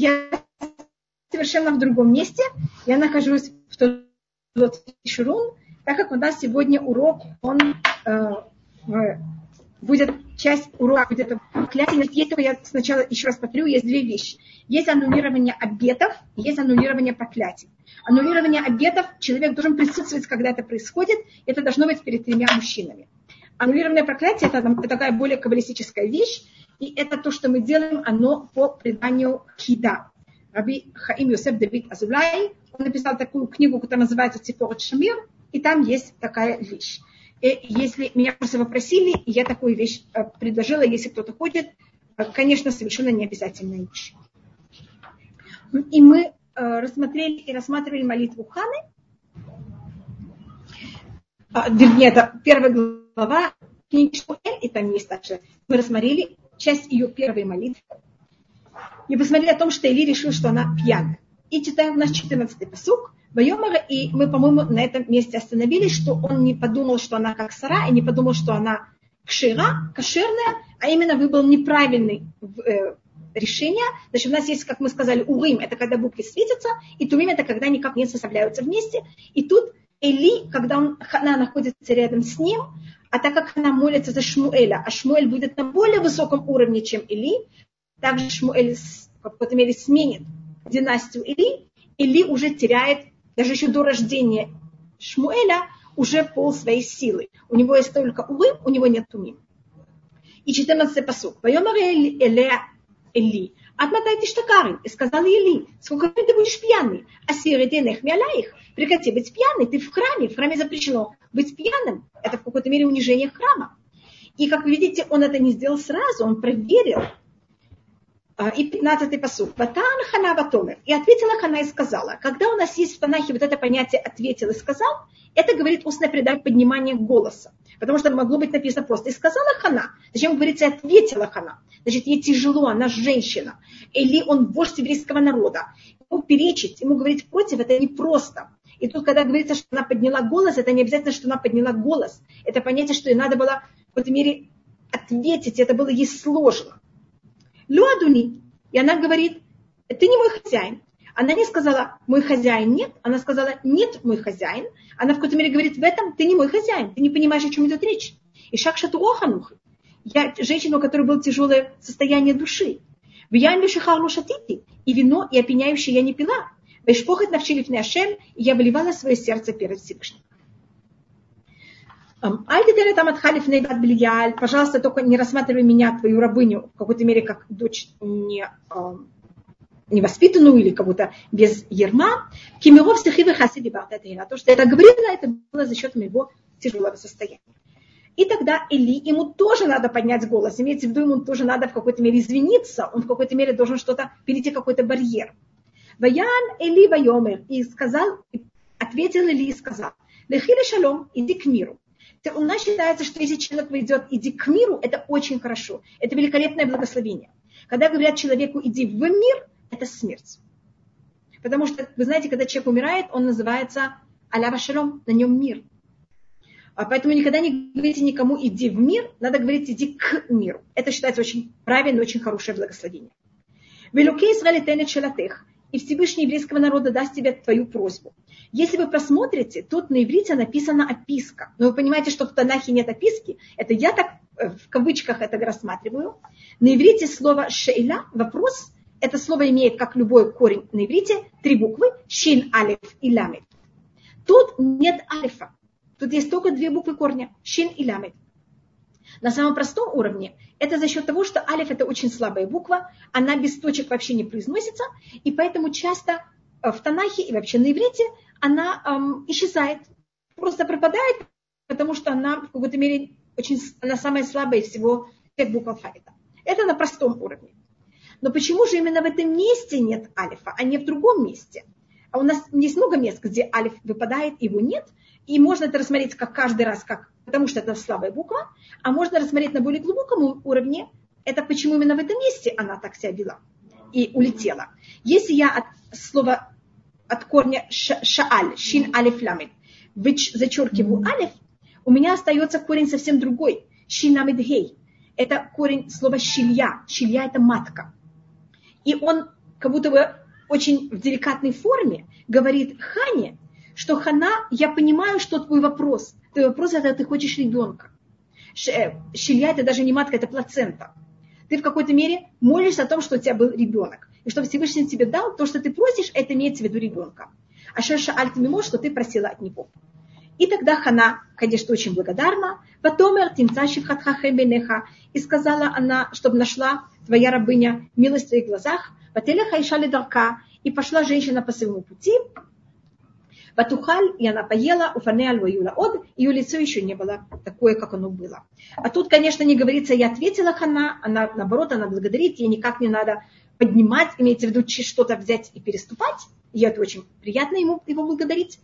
я совершенно в другом месте. Я нахожусь в тот Шурун, так как у нас сегодня урок, он э, будет часть урока будет проклятие. Есть я сначала еще раз повторю, есть две вещи. Есть аннулирование обетов, есть аннулирование проклятий. Аннулирование обетов, человек должен присутствовать, когда это происходит. Это должно быть перед тремя мужчинами. Аннулированное проклятие это, это такая более каббалистическая вещь. И это то, что мы делаем, оно по преданию Хида. Раби Хаим Йосеф Давид Азулай, он написал такую книгу, которая называется Цифорот Шамир, и там есть такая вещь. И если меня просто попросили, я такую вещь э, предложила, если кто-то хочет, э, конечно, совершенно не обязательная вещь. И мы э, рассмотрели и рассматривали молитву Ханы. А, вернее, это первая глава книги Шуэль, и там есть также. Мы рассмотрели часть ее первой молитвы. И посмотрели о том, что Или решил, что она пьяная. И читаем у нас 14-й посук. Вайомара, и мы, по-моему, на этом месте остановились, что он не подумал, что она как Сара, и не подумал, что она кшира, кошерная, а именно выбрал неправильный э, решение. Значит, у нас есть, как мы сказали, урим, это когда буквы светятся, и тумим, это когда никак не составляются вместе. И тут Эли, когда он, она находится рядом с ним, а так как она молится за Шмуэля, а Шмуэль будет на более высоком уровне, чем Эли, также Шмуэль в какой-то мере сменит династию Эли, Эли уже теряет даже еще до рождения Шмуэля, уже пол своей силы. У него есть только улым, у него нет тумим. И 14 посук. Вайомар Элея Эли. Отмотай ты штакарин. И сказал Эли, сколько времени ты будешь пьяный? А сиреденех мяляих. Прекрати быть пьяный. Ты в храме. В храме запрещено быть пьяным. Это в какой-то мере унижение храма. И как вы видите, он это не сделал сразу. Он проверил, а, и 15-й посуд. Ватан хана ватомер. И ответила хана и сказала. Когда у нас есть в Танахе вот это понятие ответил и сказал, это говорит устное предание поднимания голоса. Потому что могло быть написано просто. И сказала хана. Зачем говорится ответила хана? Значит, ей тяжело, она женщина. Или он вождь еврейского народа. Ему перечить, ему говорить против, это непросто. И тут, когда говорится, что она подняла голос, это не обязательно, что она подняла голос. Это понятие, что ей надо было в какой-то мере ответить, это было ей сложно. Люадуни. И она говорит, ты не мой хозяин. Она не сказала, мой хозяин нет. Она сказала, нет, мой хозяин. Она в какой-то мере говорит, в этом ты не мой хозяин. Ты не понимаешь, о чем идет речь. И шаг шату оханух. Я женщина, у которой было тяжелое состояние души. В яме шихарлу шатити. И вино, и опьяняющее я не пила. Вешпохать навчили в и я выливала свое сердце перед Всевышним. Альдитера там отхалиф нейдат бельяль, пожалуйста, только не рассматривай меня, твою рабыню, в какой-то мере, как дочь не, невоспитанную или будто без ерма. Кимиров стихивы хасиди бартатейна. То, что я говорила, это было за счет моего тяжелого состояния. И тогда Или, ему тоже надо поднять голос. Имеется в виду, ему тоже надо в какой-то мере извиниться. Он в какой-то мере должен что-то, перейти какой-то барьер. Ваян Или Вайомер. И сказал, ответил Или и сказал, Лехили шалом, иди к миру у нас считается, что если человек идет, иди к миру, это очень хорошо. Это великолепное благословение. Когда говорят человеку, иди в мир, это смерть. Потому что, вы знаете, когда человек умирает, он называется аля шалом, на нем мир. А поэтому никогда не говорите никому иди в мир, надо говорить иди к миру. Это считается очень правильно, очень хорошее благословение. Велуке Израиль тенет шалатех и Всевышний еврейского народа даст тебе твою просьбу. Если вы просмотрите, тут на иврите написано описка. Но вы понимаете, что в Танахе нет описки. Это я так э, в кавычках это рассматриваю. На иврите слово шейла, вопрос, это слово имеет, как любой корень на иврите, три буквы, шин, алиф и ламет. Тут нет алифа. Тут есть только две буквы корня, шин и ламет. На самом простом уровне это за счет того, что алиф это очень слабая буква, она без точек вообще не произносится, и поэтому часто э, в Танахе и вообще на иврите она эм, исчезает, просто пропадает, потому что она в какой-то мере очень, она самая слабая из всего всех букв алфавита. Это на простом уровне. Но почему же именно в этом месте нет алифа, а не в другом месте? А у нас есть много мест, где алиф выпадает, его нет, и можно это рассмотреть как каждый раз, как, потому что это слабая буква, а можно рассмотреть на более глубоком уровне, это почему именно в этом месте она так себя вела и улетела. Если я от слова, от корня шааль, шин алиф ламид, зачеркиваю алиф, у меня остается корень совсем другой, шин ламид гей. Это корень слова шилья. Шилья это матка. И он как будто бы очень в деликатной форме, говорит Хане, что Хана, я понимаю, что твой вопрос. Твой вопрос это ты хочешь ребенка. Э, Шилья это даже не матка, это плацента. Ты в какой-то мере молишься о том, что у тебя был ребенок. И что Всевышний тебе дал, то, что ты просишь, это имеется в виду ребенка. А Шерша Альтмимо, что ты просила от него. И тогда Хана, конечно, очень благодарна. Потомер тимцашив хатхахем бенеха. И сказала она, чтобы нашла твоя рабыня милость в твоих глазах. Вателеха и шали дарка. И пошла женщина по своему пути. Ватухаль, и она поела, уфане юла од, ее лицо еще не было такое, как оно было. А тут, конечно, не говорится, я ответила Хана, она, наоборот, она благодарит, ей никак не надо поднимать, имеется в виду что-то взять и переступать. И это очень приятно ему, его благодарить.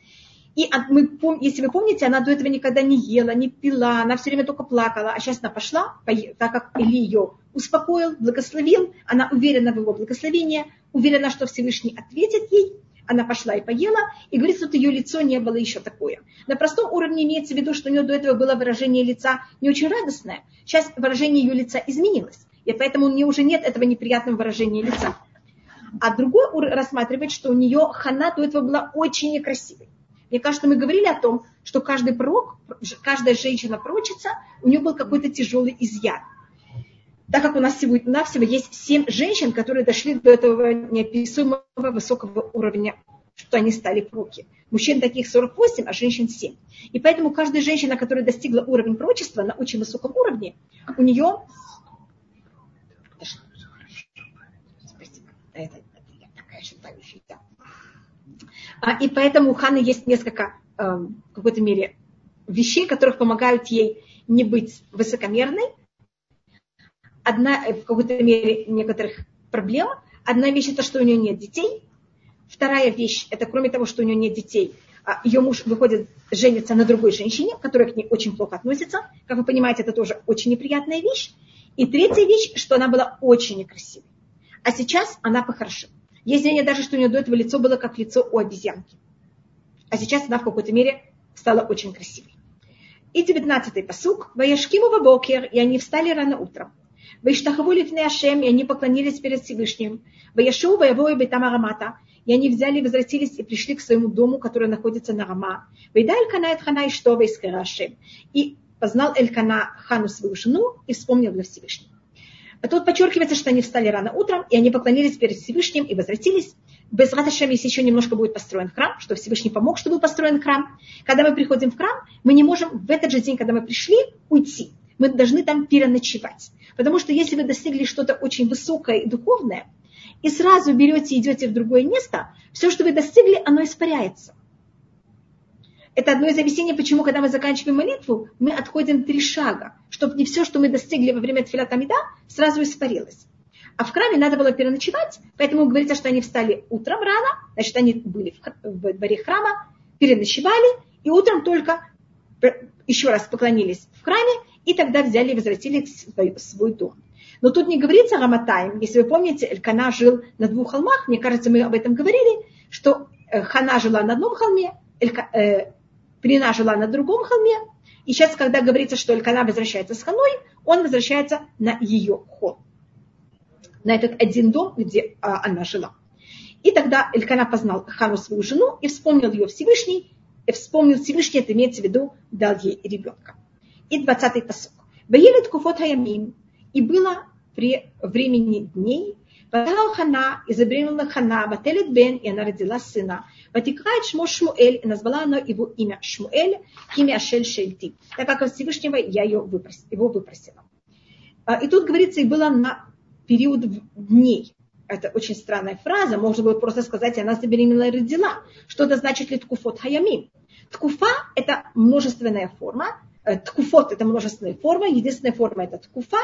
И мы, если вы помните, она до этого никогда не ела, не пила, она все время только плакала. А сейчас она пошла, так как Или ее успокоил, благословил, она уверена в его благословении, уверена, что Всевышний ответит ей. Она пошла и поела, и говорит, что ее лицо не было еще такое. На простом уровне имеется в виду, что у нее до этого было выражение лица не очень радостное. Сейчас выражение ее лица изменилось. И поэтому у нее уже нет этого неприятного выражения лица. А другой рассматривает, что у нее хана до этого была очень некрасивой. Мне кажется, мы говорили о том, что каждый пророк, каждая женщина пророчица, у нее был какой-то тяжелый изъян. Так как у нас сегодня на всего есть семь женщин, которые дошли до этого неописуемого высокого уровня, что они стали пророки. Мужчин таких 48, а женщин 7. И поэтому каждая женщина, которая достигла уровня пророчества на очень высоком уровне, у нее... Спасибо. Это, это я такая считающая. А, и поэтому у Ханы есть несколько, эм, в какой-то мере, вещей, которых помогают ей не быть высокомерной. Одна, э, в какой-то мере, некоторых проблем. Одна вещь это, что у нее нет детей. Вторая вещь, это кроме того, что у нее нет детей, а, ее муж выходит, женится на другой женщине, которая к ней очень плохо относится. Как вы понимаете, это тоже очень неприятная вещь. И третья вещь, что она была очень некрасивой. А сейчас она похорошела. Есть мнение даже, что у нее до этого лицо было как лицо у обезьянки. А сейчас она в какой-то мере стала очень красивой. И девятнадцатый посук. Ваяшкиму вабокер, и они встали рано утром. Ваиштахаву Ашем, и они поклонились перед Всевышним. Ваяшу воевой бетам арамата, и они взяли, возвратились и пришли к своему дому, который находится на Рама. Вейда Элькана и что Ашем. И познал Элькана Хану свою жену и вспомнил для Всевышнего. А тут подчеркивается, что они встали рано утром, и они поклонились перед Всевышним и возвратились. Без Раташем, если еще немножко будет построен храм, что Всевышний помог, чтобы был построен храм. Когда мы приходим в храм, мы не можем в этот же день, когда мы пришли, уйти. Мы должны там переночевать. Потому что если вы достигли что-то очень высокое и духовное, и сразу берете и идете в другое место, все, что вы достигли, оно испаряется. Это одно из объяснений, почему, когда мы заканчиваем молитву, мы отходим три шага, чтобы не все, что мы достигли во время тфилат амида, сразу испарилось. А в храме надо было переночевать, поэтому говорится, что они встали утром рано, значит, они были в дворе храма, переночевали, и утром только еще раз поклонились в храме, и тогда взяли и возвратили свой, свой дом. Но тут не говорится Раматаем. Если вы помните, Элькана жил на двух холмах, мне кажется, мы об этом говорили, что э, Хана жила на одном холме, Пнина жила на другом холме, и сейчас, когда говорится, что Элькана возвращается с Ханой, он возвращается на ее холм, на этот один дом, где а, она жила. И тогда Элькана познал Хану свою жену и вспомнил ее Всевышний, и вспомнил Всевышний, это имеется в виду, дал ей ребенка. И двадцатый посок. Воели ткуфот хаямим, и было при времени дней, Ватала Хана, и Хана, Вателет Бен, и она родила сына. Ватикает Шмо Шмуэль, и назвала она его имя Шмуэль, имя Ашель Шельти. Так как от Всевышнего я ее выпрос, его выпросила. А, и тут говорится, и было на период дней. Это очень странная фраза. Можно было просто сказать, она забеременела и родила. Что это значит ли ткуфот хаямим? Ткуфа – это множественная форма. Э, ткуфот – это множественная форма. Единственная форма – это ткуфа.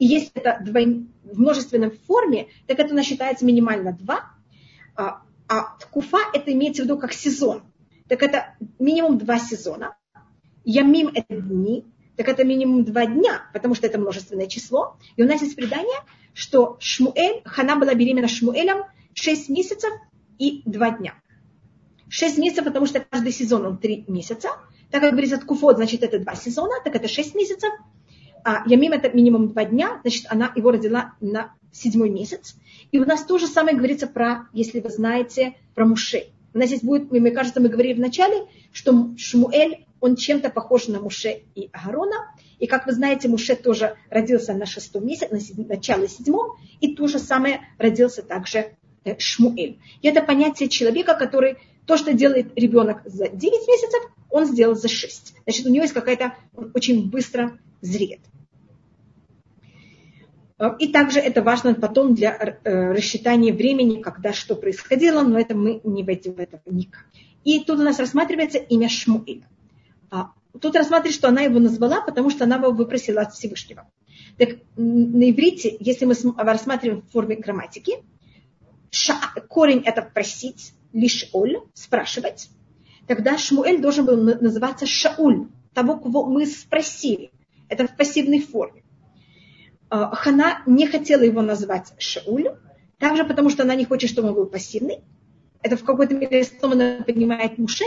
И если это двой... в множественной форме, так это она считается минимально два. А, а ткуфа это имеется в виду как сезон. Так это минимум два сезона. Ямим это дни, так это минимум два дня, потому что это множественное число. И у нас есть предание, что Шмуэль, Хана была беременна Шмуэлем 6 месяцев и 2 дня. 6 месяцев, потому что каждый сезон он 3 месяца. Так как говорится ткуфот, значит это 2 сезона, так это 6 месяцев а Ямим это минимум два дня, значит, она его родила на седьмой месяц. И у нас то же самое говорится про, если вы знаете, про Муше. У нас здесь будет, мне кажется, мы говорили в начале, что Шмуэль, он чем-то похож на Муше и Агарона. И как вы знаете, Муше тоже родился на шестом месяце, на начало седьмом, и то же самое родился также э, Шмуэль. И это понятие человека, который то, что делает ребенок за 9 месяцев, он сделал за 6. Значит, у него есть какая-то, он очень быстро зреет. И также это важно потом для э, рассчитания времени, когда что происходило, но это мы не войдем в это никак. И тут у нас рассматривается имя Шмуэля. А, тут рассматривается, что она его назвала, потому что она его выпросила от Всевышнего. Так на иврите, если мы рассматриваем в форме грамматики, корень это просить, лишь оль, спрашивать, тогда Шмуэль должен был называться Шауль, того, кого мы спросили. Это в пассивной форме. А, Хана не хотела его назвать Шауль, также потому, что она не хочет, чтобы он был пассивный. Это в какой-то мере сломанно понимает Муше.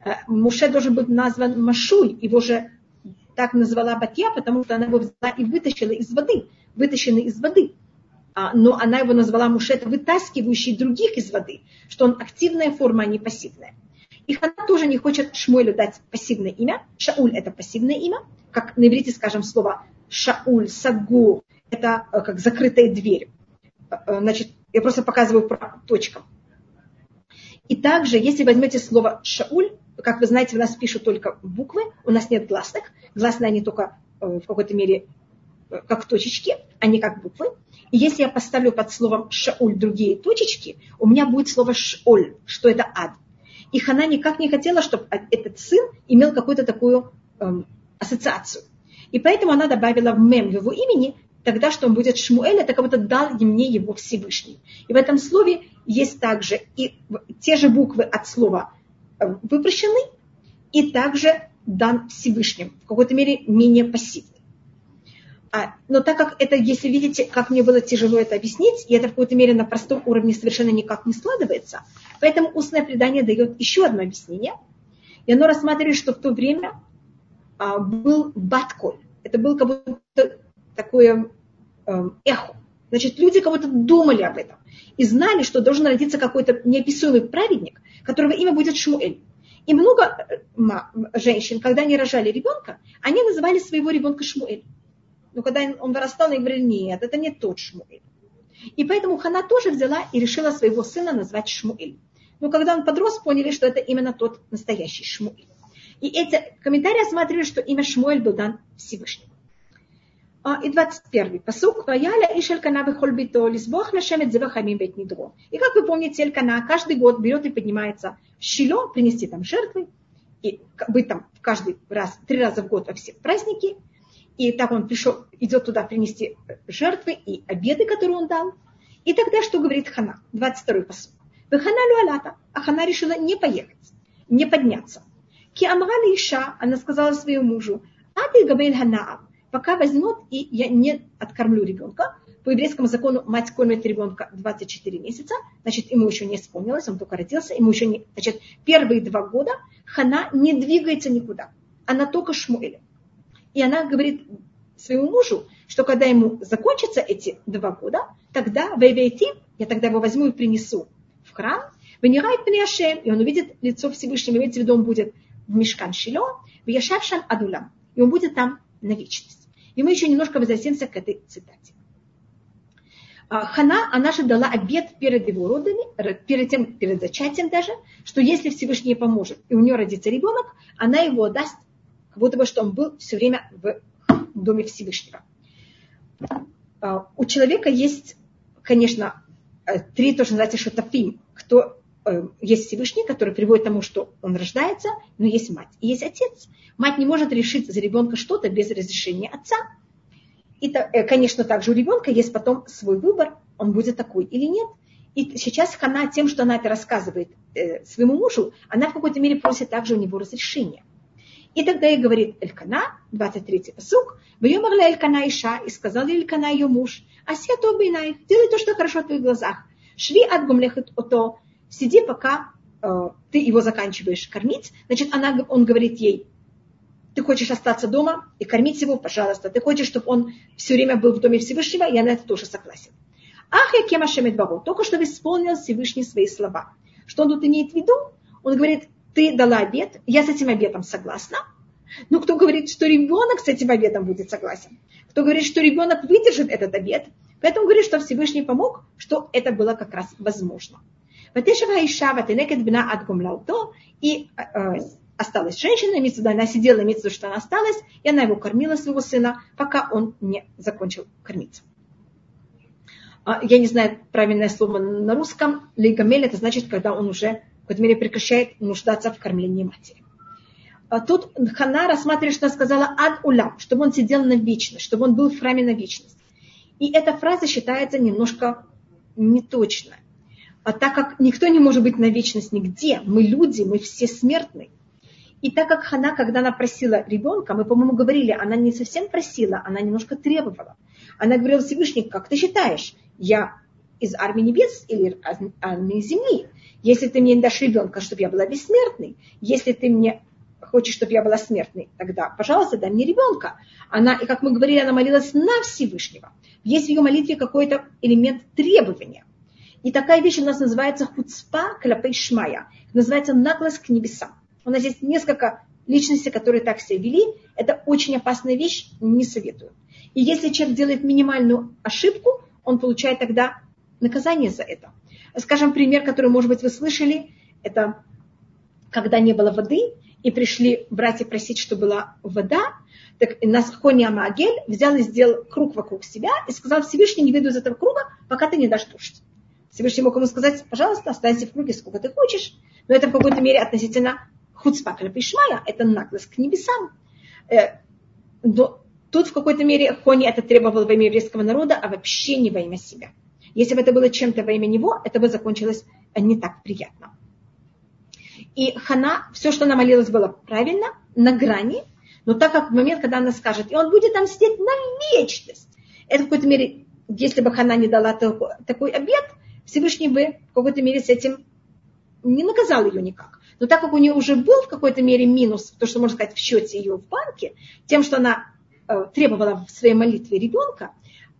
А, Муше должен быть назван Машуй, его же так назвала Батья, потому что она его взяла и вытащила из воды, вытащена из воды. А, но она его назвала Муше, это вытаскивающий других из воды, что он активная форма, а не пассивная. И Хана тоже не хочет Шмуэлю дать пассивное имя. Шауль – это пассивное имя. Как на иврите, скажем, слово Шауль, Сагу – это э, как закрытая дверь. Э, э, значит, я просто показываю по точкам. И также, если возьмете слово Шауль, как вы знаете, у нас пишут только буквы, у нас нет гласных. Гласные они только в какой-то мере как точечки, а не как буквы. И если я поставлю под словом Шауль другие точечки, у меня будет слово Шоль, что это ад. И Хана никак не хотела, чтобы этот сын имел какую-то такую эм, ассоциацию. И поэтому она добавила в мем его имени, тогда, что он будет Шмуэль, это как будто дал мне его Всевышний. И в этом слове есть также и те же буквы от слова э, выпрощены, и также дан Всевышним, в какой-то мере менее пассивный. А, но так как это, если видите, как мне было тяжело это объяснить, и это в какой-то мере на простом уровне совершенно никак не складывается, поэтому устное предание дает еще одно объяснение. И оно рассматривает, что в то время а, был батколь. Это был как будто такое а, эхо. Значит, люди как будто думали об этом и знали, что должен родиться какой-то неописуемый праведник, которого имя будет Шмуэль. И много э, женщин, когда они рожали ребенка, они называли своего ребенка Шмуэль. Но когда он вырастал, они говорили, нет, это не тот Шмуэль. И поэтому Хана тоже взяла и решила своего сына назвать Шмуэль. Но когда он подрос, поняли, что это именно тот настоящий Шмуэль. И эти комментарии осматривали, что имя Шмуэль был дан Всевышнему. А, и 21 посук. Ваяля и шелькана бихольбито, лисбох лашемет зевахамим бет нидро. И как вы помните, Элькана каждый год берет и поднимается в Шило, принести там жертвы, и быть там каждый раз, три раза в год во все праздники, и так он пришел, идет туда принести жертвы и обеды, которые он дал. И тогда что говорит Хана? 22-й посуд. Хана алата, а Хана решила не поехать, не подняться. Ки амрали иша, она сказала своему мужу, а ты габель хана, пока возьмет и я не откормлю ребенка. По еврейскому закону мать кормит ребенка 24 месяца, значит, ему еще не исполнилось, он только родился, ему еще не... Значит, первые два года Хана не двигается никуда. Она только Шмуэля. И она говорит своему мужу, что когда ему закончатся эти два года, тогда вейвейти, я тогда его возьму и принесу в храм, венирает пнеашем, и он увидит лицо Всевышнего, имеется в виду, он будет в Мешкан Шило, в Яшавшам Адулам, и он будет там на вечность. И мы еще немножко возвратимся к этой цитате. А, Хана, она же дала обед перед его родами, перед, тем, перед зачатием даже, что если Всевышний поможет, и у нее родится ребенок, она его даст как будто бы, что он был все время в доме Всевышнего. А, у человека есть, конечно, э, три тоже называется шатафим, кто э, есть Всевышний, который приводит к тому, что он рождается, но есть мать. И есть отец. Мать не может решить за ребенка что-то без разрешения отца. И, э, конечно, также у ребенка есть потом свой выбор, он будет такой или нет. И сейчас Хана тем, что она это рассказывает своему мужу, она в какой-то мере просит также у него разрешения. И тогда ей говорит Элькана, 23-й посук, «Вьемарля Элькана Иша», и сказал Элькана ее муж, «Асьято обинай, делай то, что хорошо в твоих глазах. Шви от гумлехет ото, сиди, пока э, ты его заканчиваешь кормить». Значит, она, он говорит ей, ты хочешь остаться дома и кормить его, пожалуйста. Ты хочешь, чтобы он все время был в доме Всевышнего, я на это тоже согласен. Ах, я кема шемедбаро, только чтобы исполнил Всевышний свои слова. Что он тут имеет в виду? Он говорит, ты дала обед, я с этим обетом согласна. Но кто говорит, что ребенок с этим обедом будет согласен? Кто говорит, что ребенок выдержит этот обед? Поэтому говорит, что Всевышний помог, что это было как раз возможно. И э, осталась женщина, имеется в виду, она сидела, имеется в что она осталась, и она его кормила, своего сына, пока он не закончил кормиться. А, я не знаю правильное слово на русском, лейгамель это значит, когда он уже в какой-то мере прекращает нуждаться в кормлении матери. А тут Хана рассматривает, что она сказала ад улам, чтобы он сидел на вечность, чтобы он был в храме на вечность. И эта фраза считается немножко неточной. А так как никто не может быть на вечность нигде, мы люди, мы все смертны. И так как Хана, когда она просила ребенка, мы, по-моему, говорили, она не совсем просила, она немножко требовала. Она говорила Всевышний, как ты считаешь, я из армии небес или армии земли? Если ты мне не дашь ребенка, чтобы я была бессмертной, если ты мне хочешь, чтобы я была смертной, тогда, пожалуйста, дай мне ребенка. Она, и как мы говорили, она молилась на Всевышнего. Есть в ее молитве какой-то элемент требования. И такая вещь у нас называется хуцпа кляпей шмая. Называется наглость к небесам. У нас есть несколько личностей, которые так себя вели. Это очень опасная вещь, не советую. И если человек делает минимальную ошибку, он получает тогда наказание за это. Скажем, пример, который, может быть, вы слышали, это когда не было воды, и пришли братья просить, чтобы была вода, так нас Хони Амагель взял и сделал круг вокруг себя и сказал, Всевышний не выйду из этого круга, пока ты не дашь кушать. Всевышний мог ему сказать, пожалуйста, останься в круге, сколько ты хочешь. Но это в какой-то мере относительно хуцпа Пишмая, это наглость к небесам. Э, но тут в какой-то мере Хони это требовал во имя еврейского народа, а вообще не во имя себя. Если бы это было чем-то во имя него, это бы закончилось не так приятно. И Хана, все, что она молилась, было правильно, на грани, но так как в момент, когда она скажет, и он будет там сидеть на вечность, это в какой-то мере, если бы Хана не дала такой, такой обед, Всевышний бы в какой-то мере с этим не наказал ее никак. Но так как у нее уже был в какой-то мере минус, то, что можно сказать, в счете ее в банке, тем, что она э, требовала в своей молитве ребенка,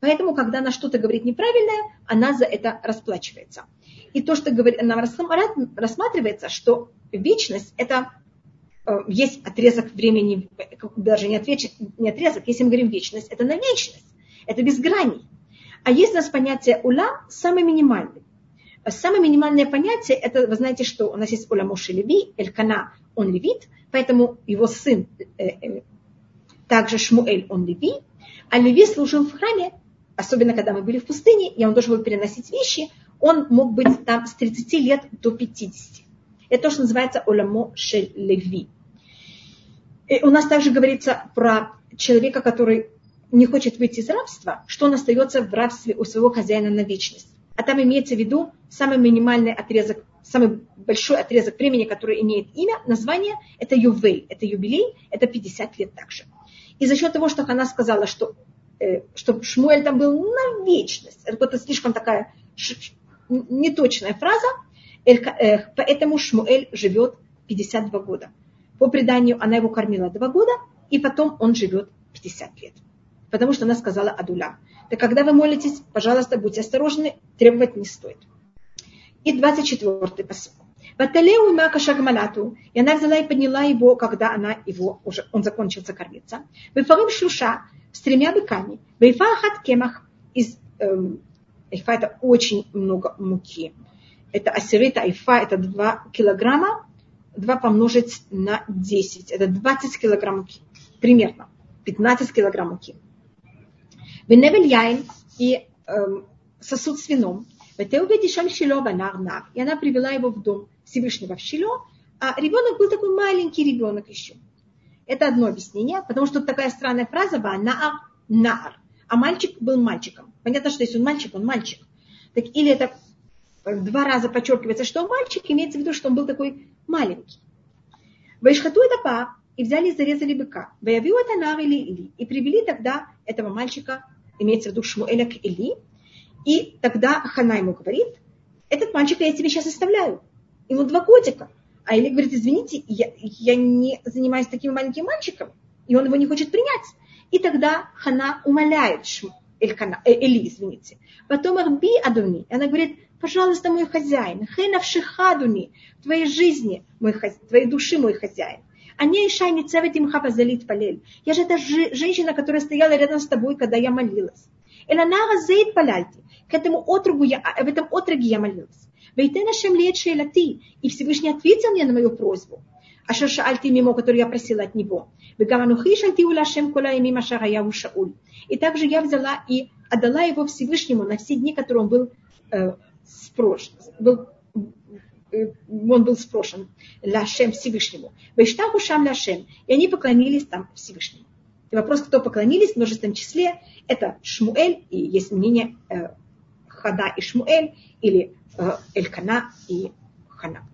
поэтому, когда она что-то говорит неправильное, она за это расплачивается. И то, что говорит, нам рассматривается, что вечность – это э, есть отрезок времени, даже не, отвеч, не отрезок, если мы говорим вечность, это на вечность, это без граней. А есть у нас понятие ула самое минимальное. Самое минимальное понятие, это, вы знаете, что у нас есть Ула Моши Леви, Элькана, он левит, поэтому его сын, э, э, также Шмуэль, он леви, а Леви служил в храме, особенно когда мы были в пустыне, и он должен был переносить вещи, он мог быть там с 30 лет до 50. Это то, что называется Оламо Шель. И у нас также говорится про человека, который не хочет выйти из рабства, что он остается в рабстве у своего хозяина на вечность. А там имеется в виду самый минимальный отрезок, самый большой отрезок времени, который имеет имя, название, это ювей, это юбилей, это 50 лет также. И за счет того, что она сказала, что, э, что Шмуэль там был на вечность, это слишком такая неточная фраза, э, поэтому Шмуэль живет 52 года. По преданию, она его кормила 2 года, и потом он живет 50 лет. Потому что она сказала Адуля. Так когда вы молитесь, пожалуйста, будьте осторожны, требовать не стоит. И 24-й посыл. Баталеу мака шагмалату. И она взяла и подняла его, когда она его уже, он закончился кормиться. Вифарим шлюша с тремя быками. Вейфа ахат кемах из эм, айфа это очень много муки. Это асерита айфа, это 2 килограмма. 2 помножить на 10. Это 20 килограмм муки. Примерно. 15 килограмм муки. Веневель яин и эм, сосуд с вином. И она привела его в дом Всевышнего в Шило, а ребенок был такой маленький ребенок еще. Это одно объяснение, потому что такая странная фраза «наар наар», а мальчик был мальчиком. Понятно, что если он мальчик, он мальчик. Так или это два раза подчеркивается, что мальчик, имеется в виду, что он был такой маленький. Вайшхату это па, и взяли и зарезали быка. Ваявил это нар или или. И привели тогда этого мальчика имеется в виду Шмуэля к Или. И тогда Хана ему говорит, этот мальчик я тебе сейчас оставляю. Ему два годика. А Или говорит, извините, я, я не занимаюсь таким маленьким мальчиком. и он его не хочет принять. И тогда Хана умоляет Шм, Элькана, э, Эли, извините. Потом Арби Адуни, она говорит, пожалуйста, мой хозяин, хейнавшихадуни, в твоей жизни, мой, твоей души мой хозяин. А не Иша не цевет им залит палель. Я же эта женщина, которая стояла рядом с тобой, когда я молилась. Эланара зейт паляльти. К этому отрогу я, в этом отроге я молилась. Вейтена шем лет шейлати. И Всевышний ответил мне на мою просьбу. А что шаальти мимо, который я просила от него. И также я взяла и отдала его Всевышнему на все дни, которые он был, э, спрош, был э, он был спрошен Лашем Всевышнему. Вайштаху Шам Лашем. И они поклонились там Всевышнему. И вопрос, кто поклонились в множественном числе, это Шмуэль, и есть мнение э, Хада и Шмуэль, или Элькана и Хана.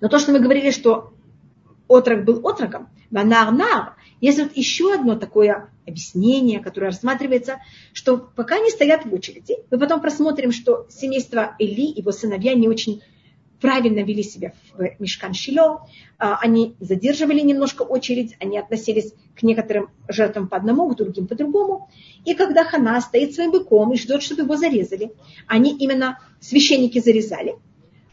Но то, что мы говорили, что отрок был отроком, ванар-нар, есть вот еще одно такое объяснение, которое рассматривается, что пока они стоят в очереди, мы потом просмотрим, что семейство Эли, его сыновья не очень правильно вели себя в Мешкан Шило, а, они задерживали немножко очередь, они относились к некоторым жертвам по одному, к другим по другому. И когда Хана стоит своим быком и ждет, чтобы его зарезали, они именно священники зарезали,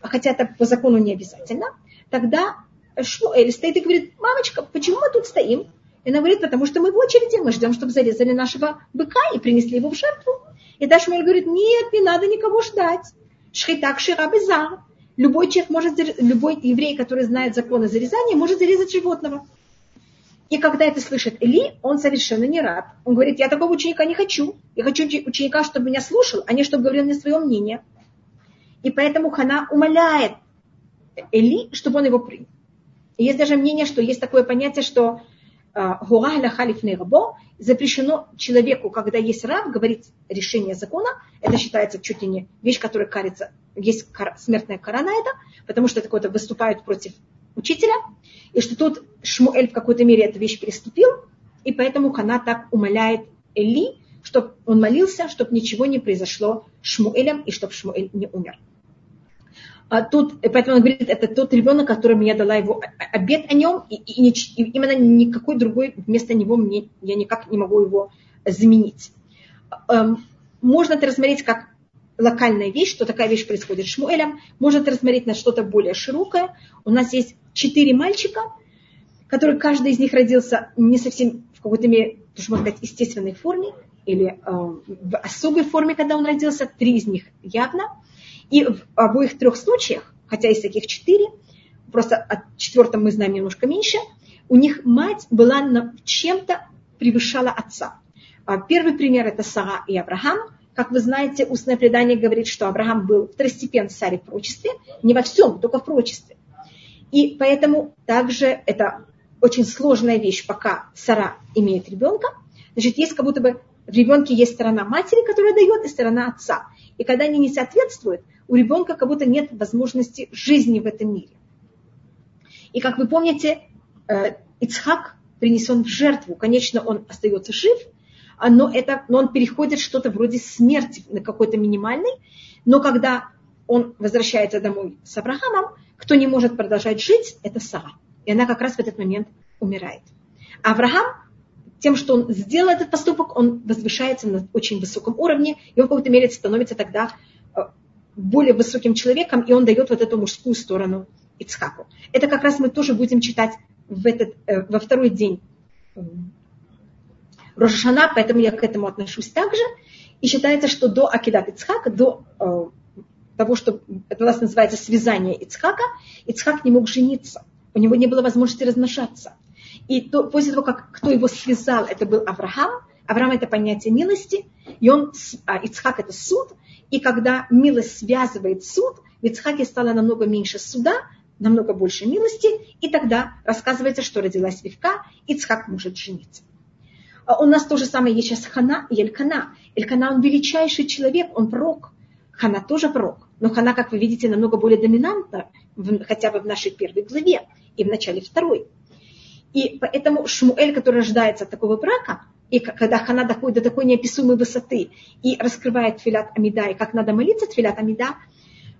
хотя это по закону не обязательно, тогда Шмуэль стоит и говорит, мамочка, почему мы тут стоим? И она говорит, потому что мы в очереди, мы ждем, чтобы зарезали нашего быка и принесли его в жертву. И дальше Шмуэль говорит, нет, не надо никого ждать. Шхитак шира безар любой человек может, любой еврей, который знает законы зарезания, может зарезать животного. И когда это слышит Эли, он совершенно не рад. Он говорит, я такого ученика не хочу. Я хочу ученика, чтобы меня слушал, а не чтобы говорил мне свое мнение. И поэтому Хана умоляет Эли, чтобы он его принял. И есть даже мнение, что есть такое понятие, что Гуахля халиф рабо запрещено человеку, когда есть раб, говорить решение закона. Это считается чуть ли не вещь, которая карится есть смертная кара на это, потому что это какое-то выступают против учителя, и что тут Шмуэль в какой-то мере эту вещь переступил, и поэтому Хана так умоляет Эли, чтобы он молился, чтобы ничего не произошло Шмуэлем, и чтобы Шмуэль не умер. А тут, поэтому он говорит, это тот ребенок, которому я дала его обед о нем, и, и, и именно никакой другой вместо него мне, я никак не могу его заменить. Эм, можно это рассмотреть как локальная вещь, что такая вещь происходит с Шмуэлем, может рассмотреть на что-то более широкое. У нас есть четыре мальчика, которые каждый из них родился не совсем в какой-то мере, тоже можно сказать, естественной форме или э, в особой форме, когда он родился, три из них явно. И в обоих трех случаях, хотя есть таких четыре, просто от четвертого мы знаем немножко меньше, у них мать была чем-то превышала отца. А первый пример это Сара и Авраам – как вы знаете, устное предание говорит, что Авраам был второстепенный царь в прочестве, не во всем, только в прочестве. И поэтому также это очень сложная вещь, пока Сара имеет ребенка. Значит, есть как будто бы в ребенке есть сторона матери, которая дает, и сторона отца. И когда они не соответствуют, у ребенка как будто нет возможности жизни в этом мире. И как вы помните, э, Ицхак принесен в жертву. Конечно, он остается жив, но, это, но он переходит что-то вроде смерти на какой-то минимальный, но когда он возвращается домой с Авраамом, кто не может продолжать жить, это Сара. И она как раз в этот момент умирает. Авраам, тем, что он сделал этот поступок, он возвышается на очень высоком уровне, и он в какой-то мере становится тогда э, более высоким человеком, и он дает вот эту мужскую сторону Ицхаку. Это как раз мы тоже будем читать в этот, э, во второй день Рошашана, поэтому я к этому отношусь также. И считается, что до Акидат Ицхака, до э, того, что это у нас называется связание Ицхака, Ицхак не мог жениться. У него не было возможности размножаться. И то, после того, как кто его связал, это был Авраам. Авраам это понятие милости, и он, а Ицхак это суд. И когда милость связывает суд, в Ицхаке стало намного меньше суда, намного больше милости, и тогда рассказывается, что родилась Вивка, Ицхак может жениться. А у нас то же самое есть сейчас Хана и Элькана. Элькана, он величайший человек, он пророк. Хана тоже пророк. Но Хана, как вы видите, намного более доминантна, хотя бы в нашей первой главе и в начале второй. И поэтому Шмуэль, который рождается от такого брака, и когда Хана доходит до такой неописуемой высоты и раскрывает Филат Амида, и как надо молиться Филат Амида,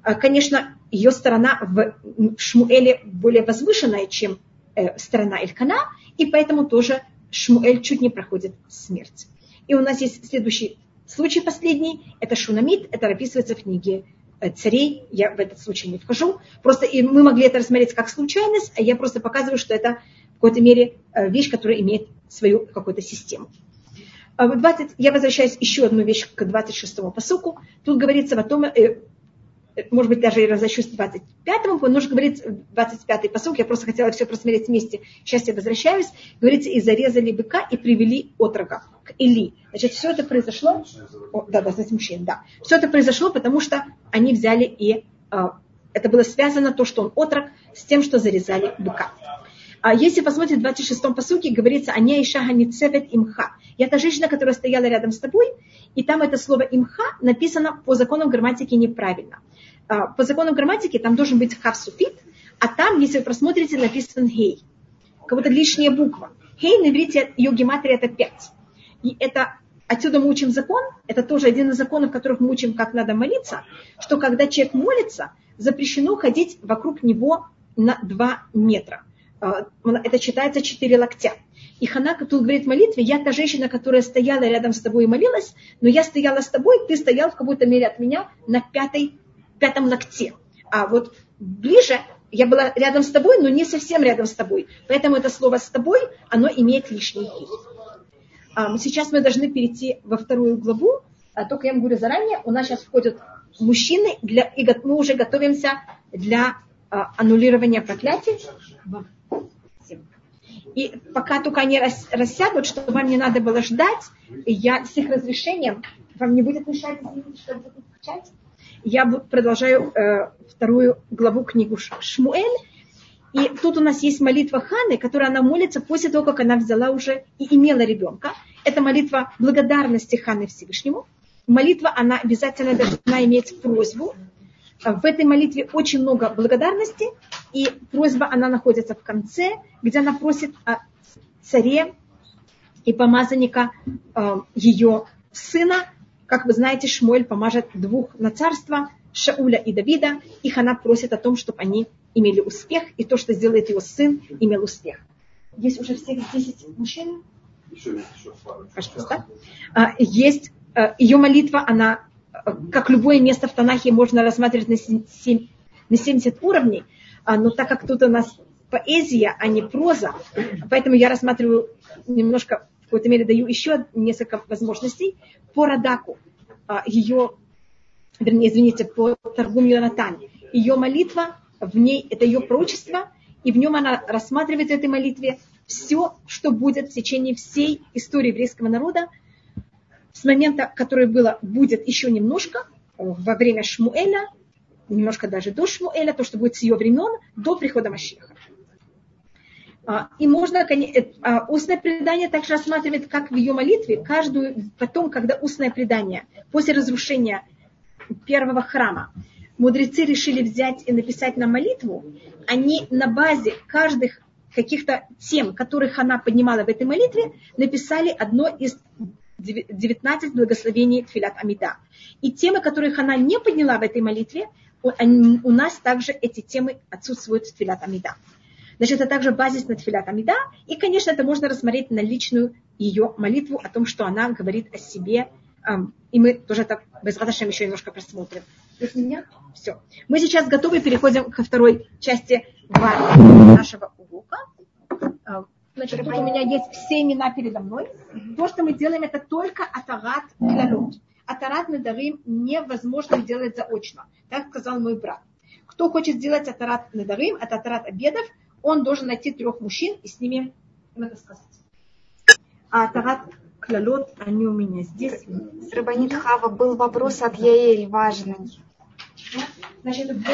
э, конечно, ее сторона в Шмуэле более возвышенная, чем э, сторона Элькана, и поэтому тоже Шмуэль чуть не проходит смерть. И у нас есть следующий случай последний, это Шунамид, это описывается в книге э, царей, я в этот случай не вхожу. Просто и мы могли это рассмотреть как случайность, а я просто показываю, что это в какой-то мере вещь, которая имеет свою какую-то систему. 20, а я возвращаюсь еще одну вещь к 26-му посуку. Тут говорится о том, э, может быть, даже и разощусь 25-му, но уже говорится 25-й посук, я просто хотела все просмотреть вместе. Сейчас я возвращаюсь. Говорится, и зарезали быка, и привели отрога к Или. Значит, все это произошло... О, да, да, значит, мужчин, да. Все это произошло, потому что они взяли и... А, это было связано, то, что он отрог, с тем, что зарезали быка. А если посмотрите в 26-м посуке, говорится, «Аня ишага не цевет имха». И это женщина, которая стояла рядом с тобой, и там это слово имха написано по законам грамматики неправильно. А, по законам грамматики там должен быть хав суфит, а там, если вы просмотрите, написан хей. Как будто лишняя буква. Хей на иврите, ее гематрия это 5. И это отсюда мы учим закон, это тоже один из законов, которых мы учим, как надо молиться, что когда человек молится, запрещено ходить вокруг него на 2 метра. А, это считается 4 локтя. И Хана тут говорит в молитве, я та женщина, которая стояла рядом с тобой и молилась, но я стояла с тобой, ты стоял в какой-то мере от меня на пятой пятом локте. А вот ближе я была рядом с тобой, но не совсем рядом с тобой. Поэтому это слово «с тобой», оно имеет лишний. А, сейчас мы должны перейти во вторую главу. А, только я вам говорю заранее, у нас сейчас входят мужчины, для, и мы уже готовимся для аннулирования проклятий. И пока только они рассядут, чтобы вам не надо было ждать, я с их разрешением, вам не будет мешать, извините, что буду включать я продолжаю э, вторую главу книгу Шмуэль. И тут у нас есть молитва Ханы, которая она молится после того, как она взяла уже и имела ребенка. Это молитва благодарности Ханы Всевышнему. Молитва, она обязательно должна иметь просьбу. В этой молитве очень много благодарности, и просьба, она находится в конце, где она просит о царе и помазанника э, ее сына, как вы знаете, Шмуэль помажет двух на царство, Шауля и Давида. Их она просит о том, чтобы они имели успех, и то, что сделает его сын, имел успех. Есть уже всех 10 мужчин? Еще еще Кажется, да? А, есть а, ее молитва, она, а, как любое место в Танахе, можно рассматривать на 70, на 70 уровней, но так как тут у нас поэзия, а не проза, поэтому я рассматриваю немножко в какой-то мере даю еще несколько возможностей по Радаку, а, ее, вернее, извините, по Торгум Йонатан. Ее молитва, в ней это ее пророчество, и в нем она рассматривает в этой молитве все, что будет в течение всей истории еврейского народа, с момента, который было, будет еще немножко, во время Шмуэля, немножко даже до Шмуэля, то, что будет с ее времен, до прихода Машеха. А, и можно, э, а, устное предание также рассматривает, как в ее молитве, каждую, потом, когда устное предание, после разрушения первого храма, мудрецы решили взять и написать на молитву, они на базе каждых каких-то тем, которых она поднимала в этой молитве, написали одно из 19 благословений Тфилат Амида. И темы, которых она не подняла в этой молитве, у нас также эти темы отсутствуют в Тфилат Амида. Значит, это также базис на тфилят Амида. И, конечно, это можно рассмотреть на личную ее молитву о том, что она говорит о себе. И мы тоже это без Радашем еще немножко просмотрим. Если меня? Все. Мы сейчас готовы, переходим ко второй части нашего урока. Значит, тут у меня есть все имена передо мной. То, что мы делаем, это только атарат клалот. Атарат надарим невозможно делать заочно. Так сказал мой брат. Кто хочет сделать атарат надарим, это атарат обедов, он должен найти трех мужчин и с ними им это сказать. А Тарат Клалот, они у меня здесь. С Рабанит Хава был вопрос от Яэль важный. Значит, вы,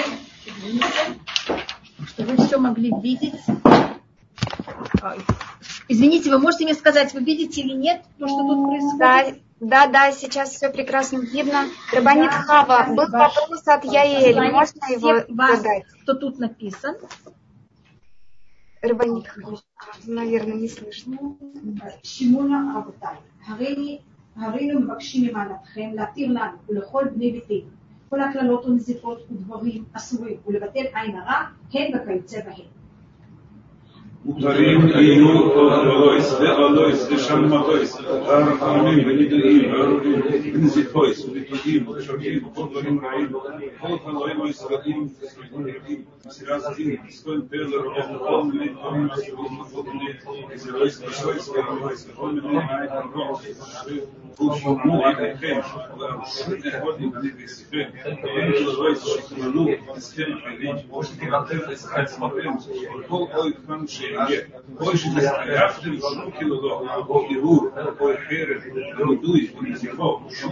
что вы все могли видеть. Извините, вы можете мне сказать, вы видите или нет то, что тут происходит? Да, да, да сейчас все прекрасно видно. Рабанит да, Хава, был вопрос от Яэль, можно его задать? Кто тут написан? Рыбаник, наверное, не слышно. שמעונה רבותיי, הרינו מבקשים ממעלתכם להתיר לנו ולכל בני ביתנו כל הקללות ונזיפות ודברים אסורים ולבטל עין הרע, הן וכיוצא Dariu i ju rojës dhe alojës dhe shammatojës, arhamin, bëjnë i mërë, në zifojës, القديم والشريف وفضل المعين فضل العلم والسبقين سلاس الدين سكن بيزر of the only only فضل is a race of choice and a race of only and rock وش مو على الفهم ولا بالنسبه لي السفن الخليج وش كبرت اسحاق سمطين كل كل كم شيء كل شيء عرفت ممكن لو هو هو الخير الدوي والزفاف شو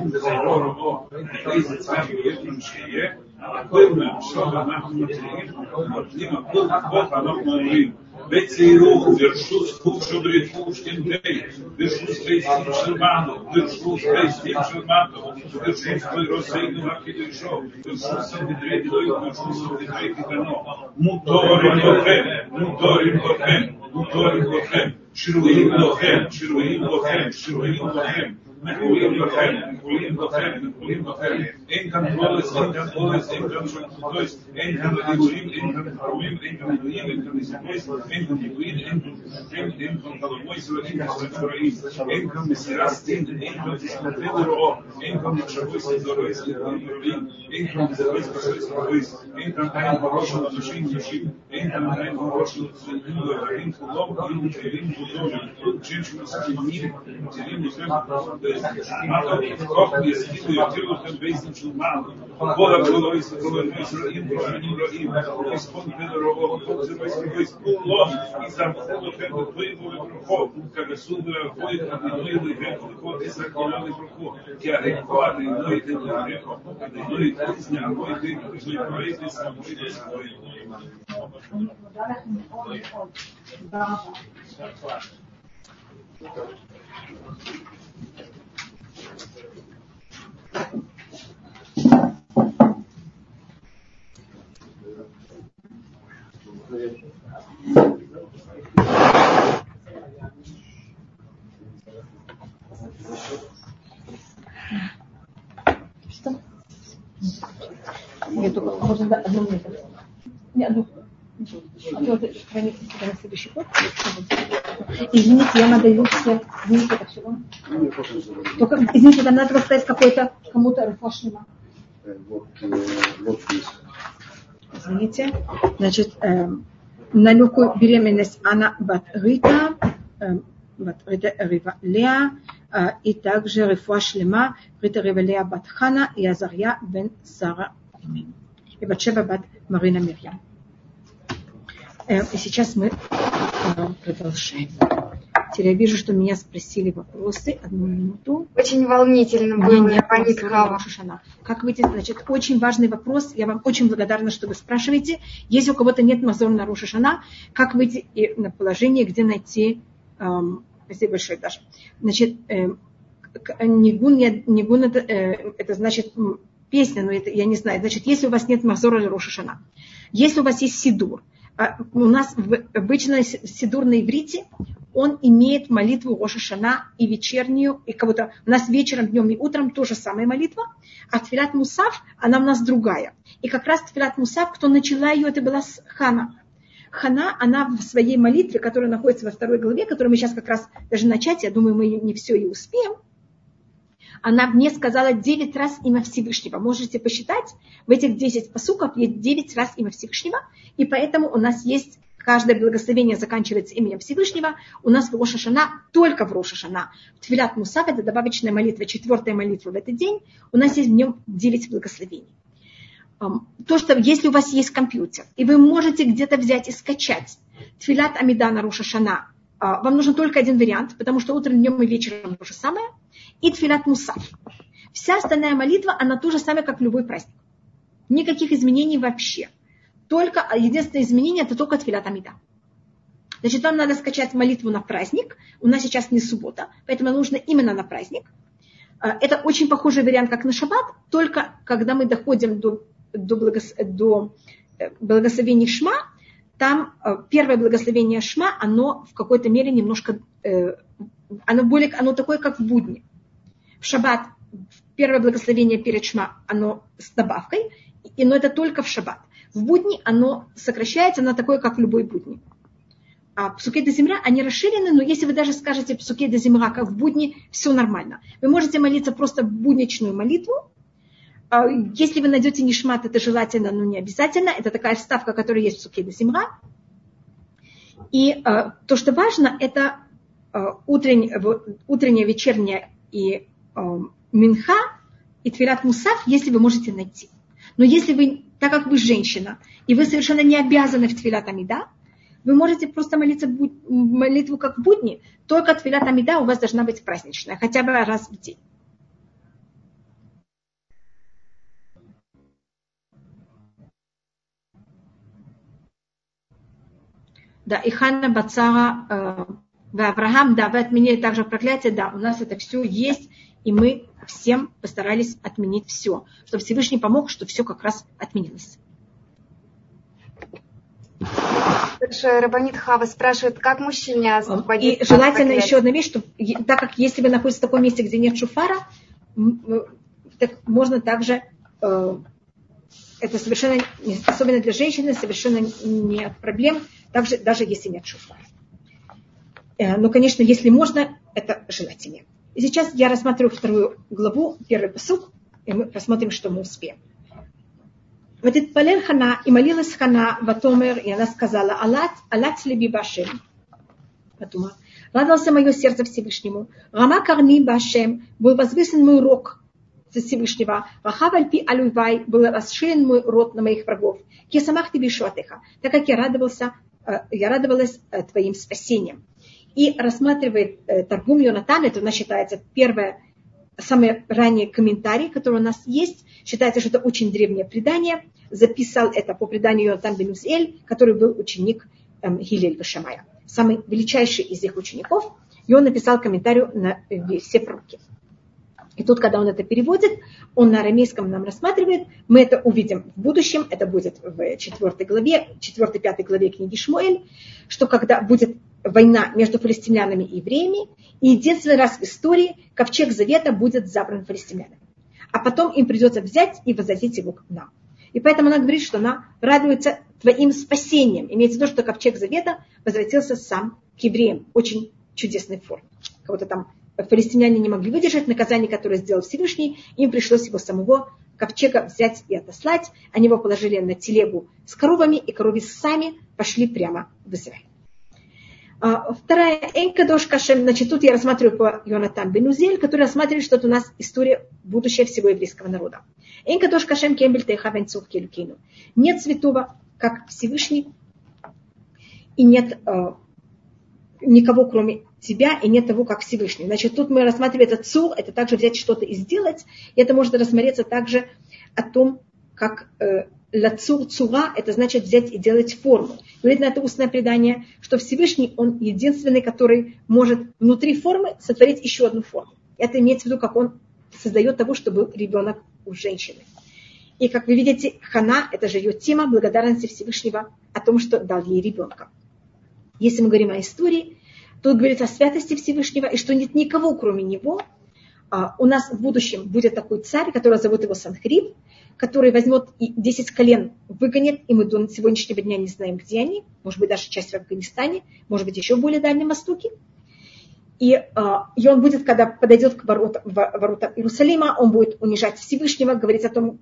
צעד יהיה שיהיה הכל מהשוב אנחנו מתריעים מתנים הכל כוח אנחנו אומרים בצעירות ורשות זכות של ריחוש כנדי ורשות ספייסים של מנו ורשות ספייסים של מנו ורשות ספיירוסינו הקידושו ורשות סנדרי גדוי ורשות סנדרי קטנו מוטורים לכם מוטורים לכם מוטורים לכם שרויים לכם שרויים לכם שרויים לכם Mercury Blockheim, Mercury Blockheim, Mercury Blockheim, Income Flawless, Income Flawless, Income Choice, Income Achieve, Income Harwim, Income Dream, Income Choice, Income Between, Income Dream, Income Talomois, Income Choice, Income Serastin, Income Federo, Income Choice, Doris, Income Dream, Income Zerois, Choice, Choice, Income Ayan Baroshal, Machine, Machine, Income Ayan Baroshal, Income Love, Income Dream, Income Change, Income Dream, Income Dream, Maler kochen ist nicht nur Kirche und Wesen zu mal. Vor der Bruder ist der Bruder in Israel, и Веку, вот и закололи руку. Я рекорд и ну и ты не реку, и ну и ты с ним, с собой. Thank you. Что? Я только, можно да, одну минуту. Не, одну. А вот хранится себя на следующий год. Извините, я надаю всех. Извините, это всего. Только, извините, там надо сказать какой-то кому-то рефошлима. Вот, э, здесь. Извините. Значит, эм, на легкую беременность Анна Батрита, эм, Батрита Рива Леа, э, и также Рифуа Шлема, Рита Рива Леа Батхана и Азарья бен Сара и Батшева Бат Марина Мирьям. Э, И сейчас мы э, продолжаем. Теперь я вижу, что меня спросили вопросы. Одну минуту. Очень волнительно было. Рош Хашана. Как выйти? Значит, очень важный вопрос. Я вам очень благодарна, что вы спрашиваете. Если у кого-то нет мазор на Рош Хашана, как выйти и на положение, где найти... эм, спасибо большое, Даша. Значит, эм, нигун, я- нигун это, э, это значит песня, но это я не знаю. Значит, если у вас нет мазора или Рош Хашана, если у вас есть сидур, у нас обычно сидур на иврите, он имеет молитву Роша Шана и вечернюю, и кого-то у нас вечером, днем и утром тоже самая молитва, а Тфилат Мусав, она у нас другая. И как раз Тфилат Мусав, кто начала ее, это была Хана. Хана, она в своей молитве, которая находится во второй главе, которую мы сейчас как раз даже начать, я думаю, мы не все и успеем, она мне сказала 9 раз имя Всевышнего. Можете посчитать, в этих 10 посуков есть 9 раз имя Всевышнего, и поэтому у нас есть каждое благословение заканчивается именем Всевышнего. У нас в Рошашана, только в Рошашана, в Твилят Мусав, это добавочная молитва, четвертая молитва в этот день, у нас есть в нем 9 благословений. То, что если у вас есть компьютер, и вы можете где-то взять и скачать Твилят Амидана Рошашана, а, вам нужен только один вариант, потому что утром, днем и вечером то же самое, и Тфилат Мусав. Вся остальная молитва, она то же самое, как любой праздник. Никаких изменений вообще. Только а, единственное изменение, это только Тфилат Амида. Значит, вам надо скачать молитву на праздник. У нас сейчас не суббота, поэтому нужно именно на праздник. А, Это очень похожий вариант, как на шаббат, только когда мы доходим до, до, благос- до э, благословений Шма, там э, первое благословение Шма, оно в какой-то мере немножко, э, оно, более, оно такое, как в будни. В шаббат первое благословение перед Шма, оно с добавкой, и, но это только в шаббат. В будни оно сокращается на такое, как в любой будни. а псуке де земля, они расширены, но если вы даже скажете псуке де земля, как в будни, все нормально. Вы можете молиться просто будничную молитву. А если вы найдете нишмат, это желательно, но не обязательно. Это такая вставка, которая есть в псуке де земля. И а, то, что важно, это а, утренняя, утренняя вечерняя и минха, и твилят мусав, если вы можете найти. Но если вы, так как вы женщина, и вы совершенно не обязаны в твилят амида, вы можете просто молиться молитву как в будни, только твилят амида у вас должна быть праздничная, хотя бы раз в день. Да, и Ханна Бацара, э, Авраам, да, вы отменили также проклятие, да, у нас это все есть, и мы всем постарались отменить все, чтобы Всевышний помог, чтобы все как раз отменилось. Также Рабанит Хава спрашивает, как мужчине. И желательно еще одна вещь, что так как если вы находитесь в таком месте, где нет шуфара, так можно также, э, это совершенно, особенно для женщины, совершенно нет проблем, также, даже если нет шуфара. Э, но, конечно, если можно, это желательнее. И сейчас я рассмотрю вторую главу, первый посук, и мы посмотрим, что мы успеем. Вот этот Палер Хана, и молилась Хана Ватомер, и она сказала, Алат, Алат леби башем. Потом, радовался мое сердце Всевышнему. Рама карми башем, был возвысен мой рог Всевышнего. Рахав альпи алювай, был расширен мой рот на моих врагов. Кесамах ты бешуатеха, так как я радовался, э, я радовалась э, твоим спасением. И рассматривает Таргум Йонатан, это у нас считается первое самый ранний комментарий, который у нас есть. Считается, что это очень древнее предание. Записал это по преданию Йонатан бен Эль, который был ученик эм, Хилель Вашамая, самый величайший из их учеников. И он написал комментарий на э, все пророки. И тут, когда он это переводит, он на арамейском нам рассматривает, мы это увидим в будущем, это будет в четвертой главе, четвертой, пятой главе книги Шмуэль, что когда будет война между палестинянами и евреями, и единственный раз в истории ковчег завета будет забран палестинянами. А потом им придется взять и возвратить его к нам. И поэтому она говорит, что она радуется твоим спасением. Имеется в виду, что ковчег завета возвратился сам к евреям. Очень чудесной форме. Кого-то там палестиняне не могли выдержать наказание, которое сделал Всевышний, им пришлось его самого ковчега взять и отослать. Они его положили на телегу с коровами, и коровы сами пошли прямо в Израиль. А, вторая Энкадош Кашем, значит, тут я рассматриваю по Йонатан Бенузель, который рассматривает, что это у нас история будущего всего еврейского народа. Энкадош Кашем Кембель Тейха Венцух Келюкину. Нет святого, как Всевышний, и нет э, никого, кроме тебя, и нет того, как Всевышний. Значит, тут мы рассматриваем этот цур, это также взять что-то и сделать, и это может рассмотреться также о том, как э, лацур цура, это значит взять и делать форму. Говорит на это устное предание, что Всевышний, он единственный, который может внутри формы сотворить еще одну форму. Это имеется в виду, как он создает того, чтобы был ребенок у женщины. И как вы видите, Хана, это же ее тема благодарности Всевышнего о том, что дал ей ребенка. Если мы говорим о истории, Тут говорится о святости Всевышнего, и что нет никого, кроме него. А, у нас в будущем будет такой царь, который зовут его Санхриб, который возьмет и 10 колен выгонит, и мы до сегодняшнего дня не знаем, где они, может быть, даже часть в Афганистане, может быть, еще более Дальнем Востоке. И, а, и он будет, когда подойдет к воротам, воротам Иерусалима, он будет унижать Всевышнего, говорить о том,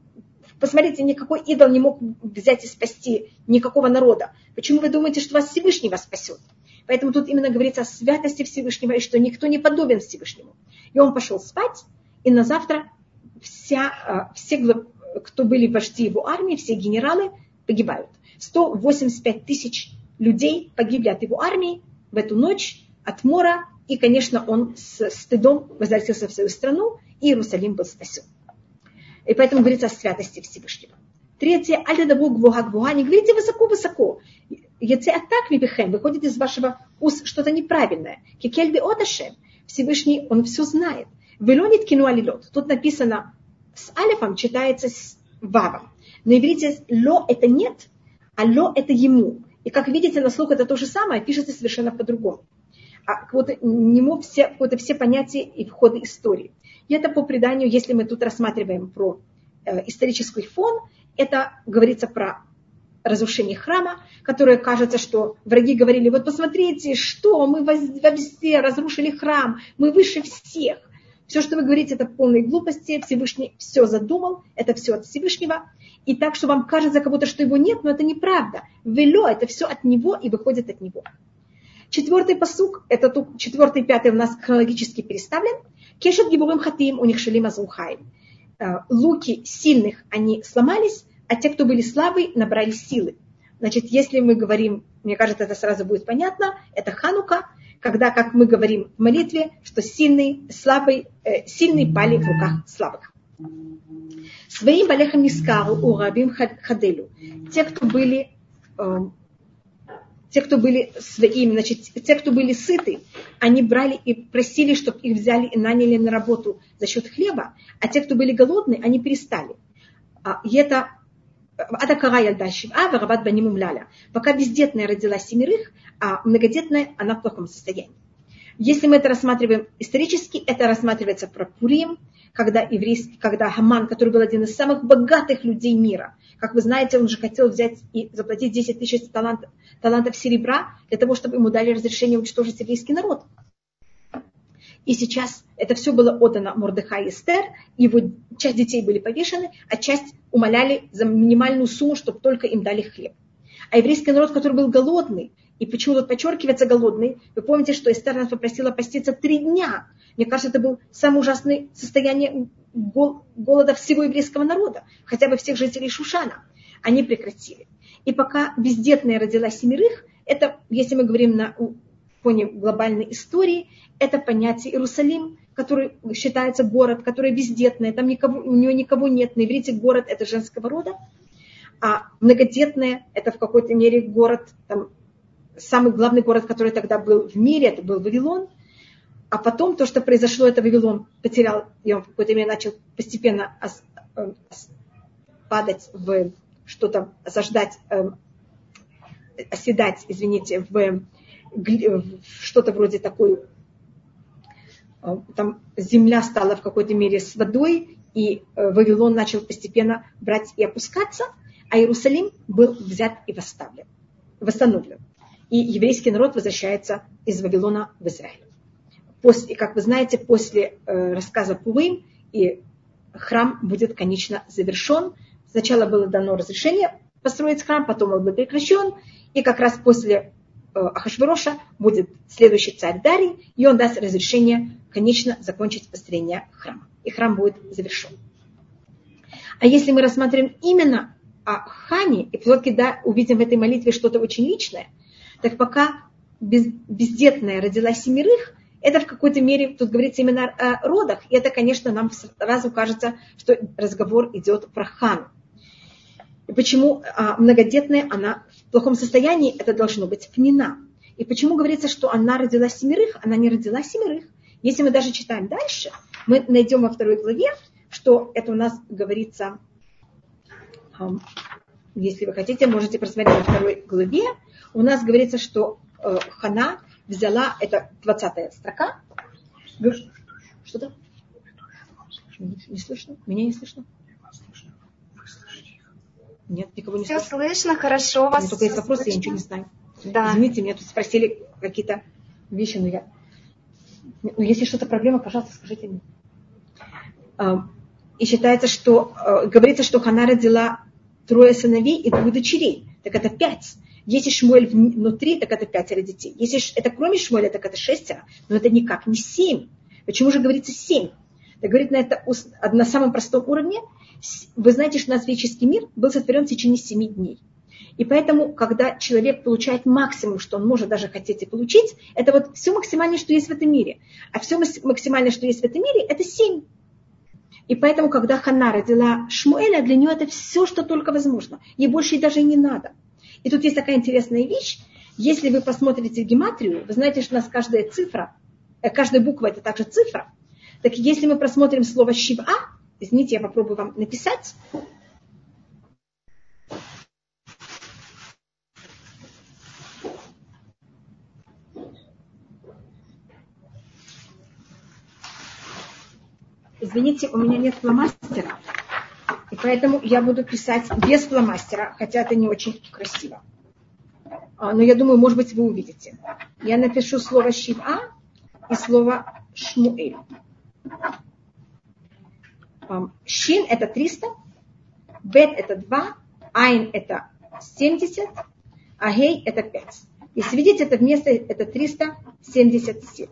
посмотрите, никакой идол не мог взять и спасти никакого народа. Почему вы думаете, что вас Всевышний вас спасет? Поэтому тут именно говорится о святости Всевышнего, и что никто не подобен Всевышнему. И он пошел спать, и на завтра вся, а, все, кто были вожди его армии, все генералы погибают. 185 тысяч людей погибли от его армии в эту ночь от мора, и, конечно, он с стыдом возвратился в свою страну, и Иерусалим был спасен. И поэтому говорится о святости Всевышнего. Третье, альдадабу гвуга гвуга, не говорите высоко-высоко. Яце атак вибихем, выходит из вашего уст что-то неправильное. Кикельби одашем, Всевышний, он все знает. Велонит кину алилот. Тут написано с алифом, читается с вавом. На иврите ло это нет, а ло это ему. И как видите, на слух это то же самое, пишется совершенно по-другому. А вот нему все, вот все понятия и входы истории. И это по преданию, если мы тут рассматриваем про э, исторический фон, это говорится про разрушении храма, которое кажется, что враги говорили, вот посмотрите, что мы во все разрушили храм, мы выше всех. Все, что вы говорите, это полные глупости, Всевышний все задумал, это все от Всевышнего. И так, что вам кажется, будто, что его нет, но это неправда. Вело, это все от него и выходит от него. Четвертый посук, это четвертый и пятый у нас хронологически переставлен. Кешет гибурим хатим, у них шалим азухайм. Э, луки сильных, они сломались, а те, кто были слабые, набрали силы. Значит, если мы говорим, мне кажется, это сразу будет понятно, это Ханука, когда, как мы говорим в молитве, что сильный, слабый, э, сильный пали в руках слабых. Своим балехам нискару у рабим хаделю. Те, кто были э, те, кто были своими, значит, те, кто были сыты, они брали и просили, чтобы их взяли и наняли на работу за счет хлеба, а те, кто были голодные, они перестали. А, и это Ада Карая Дашив, а Варабат Банимум Ляля. Пока бездетная родила семерых, а многодетная она в плохом состоянии. Если мы это рассматриваем исторически, это рассматривается про Пурим, когда, еврейский, когда Хаман, который был один из самых богатых людей мира, как вы знаете, он же хотел взять и заплатить 10 тысяч талантов, талантов серебра для того, чтобы ему дали разрешение уничтожить еврейский народ. И сейчас это все было отдано Мордыха и Эстер, его часть детей были повешены, а часть умоляли за минимальную сумму, чтобы только им дали хлеб. А еврейский народ, который был голодный, и почему тут подчеркивается голодный, вы помните, что Эстер нас попросила поститься три дня. Мне кажется, это было самое ужасное состояние голода всего еврейского народа, хотя бы всех жителей Шушана. Они прекратили. И пока бездетная родила семерых, это, если мы говорим на фоне глобальной истории, это понятие Иерусалим, который считается город, который бездетный, там никого, у него никого нет. На иврите город это женского рода, а многодетная это в какой-то мере город, там, самый главный город, который тогда был в мире, это был Вавилон. А потом то, что произошло, это Вавилон потерял, и он в какой-то мере начал постепенно э, падать в что-то, осаждать, э, оседать, извините, в что-то вроде такой, э, там земля стала в какой-то мере с водой, и Вавилон начал постепенно брать и опускаться, а Иерусалим был взят и восставлен, восстановлен и еврейский народ возвращается из Вавилона в Израиль. После, как вы знаете, после э, рассказа Пурим и храм будет, конечно, завершен. Сначала было дано разрешение построить храм, потом он был прекращен, и как раз после э, Ахашвироша будет следующий царь Дарий, и он даст разрешение, конечно, закончить построение храма. И храм будет завершен. А если мы рассматриваем именно о Хане, и все-таки да, увидим в этой молитве что-то очень личное – так пока без, бездетная родила семерых, это в какой-то мере, тут говорится именно о родах, и это, конечно, нам сразу кажется, что разговор идет про хану. И почему а, многодетная, она в плохом состоянии, это должно быть пнина. И почему говорится, что она родила семерых, она не родила семерых. Если мы даже читаем дальше, мы найдем во второй главе, что это у нас говорится, если вы хотите, можете просмотреть во второй главе, у нас говорится, что э, Хана взяла, это 20 строка. Что-то? Не, слышно? Меня не слышно? Нет, никого не Все слышно. слышно, хорошо вас. Только есть вопросы, слышно. я ничего не знаю. Да. Извините, меня тут спросили какие-то вещи, но я... Ну, если что-то проблема, пожалуйста, скажите мне. А, и считается, что... Э, говорится, что Хана родила трое сыновей и двух дочерей. Так это пять. Если Шмуэль внутри, так это пятеро детей. Если это кроме Шмуэля, так это шестеро. Но это никак не семь. Почему же говорится семь? Так говорит на это на самом простом уровне. Вы знаете, что наш физический мир был сотворен в течение семи дней. И поэтому, когда человек получает максимум, что он может даже хотеть и получить, это вот все максимальное, что есть в этом мире. А все максимальное, что есть в этом мире, это семь. И поэтому, когда Хана родила Шмуэля, для нее это все, что только возможно. Ей больше и даже не надо. И тут есть такая интересная вещь. Если вы посмотрите гематрию, вы знаете, что у нас каждая цифра, э, каждая буква это также цифра. Так если мы просмотрим слово «шива», извините, я попробую вам написать. Извините, у меня нет фломастера. И поэтому я буду писать без фломастера, хотя это не очень красиво. А, но я думаю, может быть, вы увидите. Я напишу слово Шива и слово Шмуэль. Шин это 300, Бет это 2, Айн это 70, а Гей это 5. Если видите, это вместо это 377.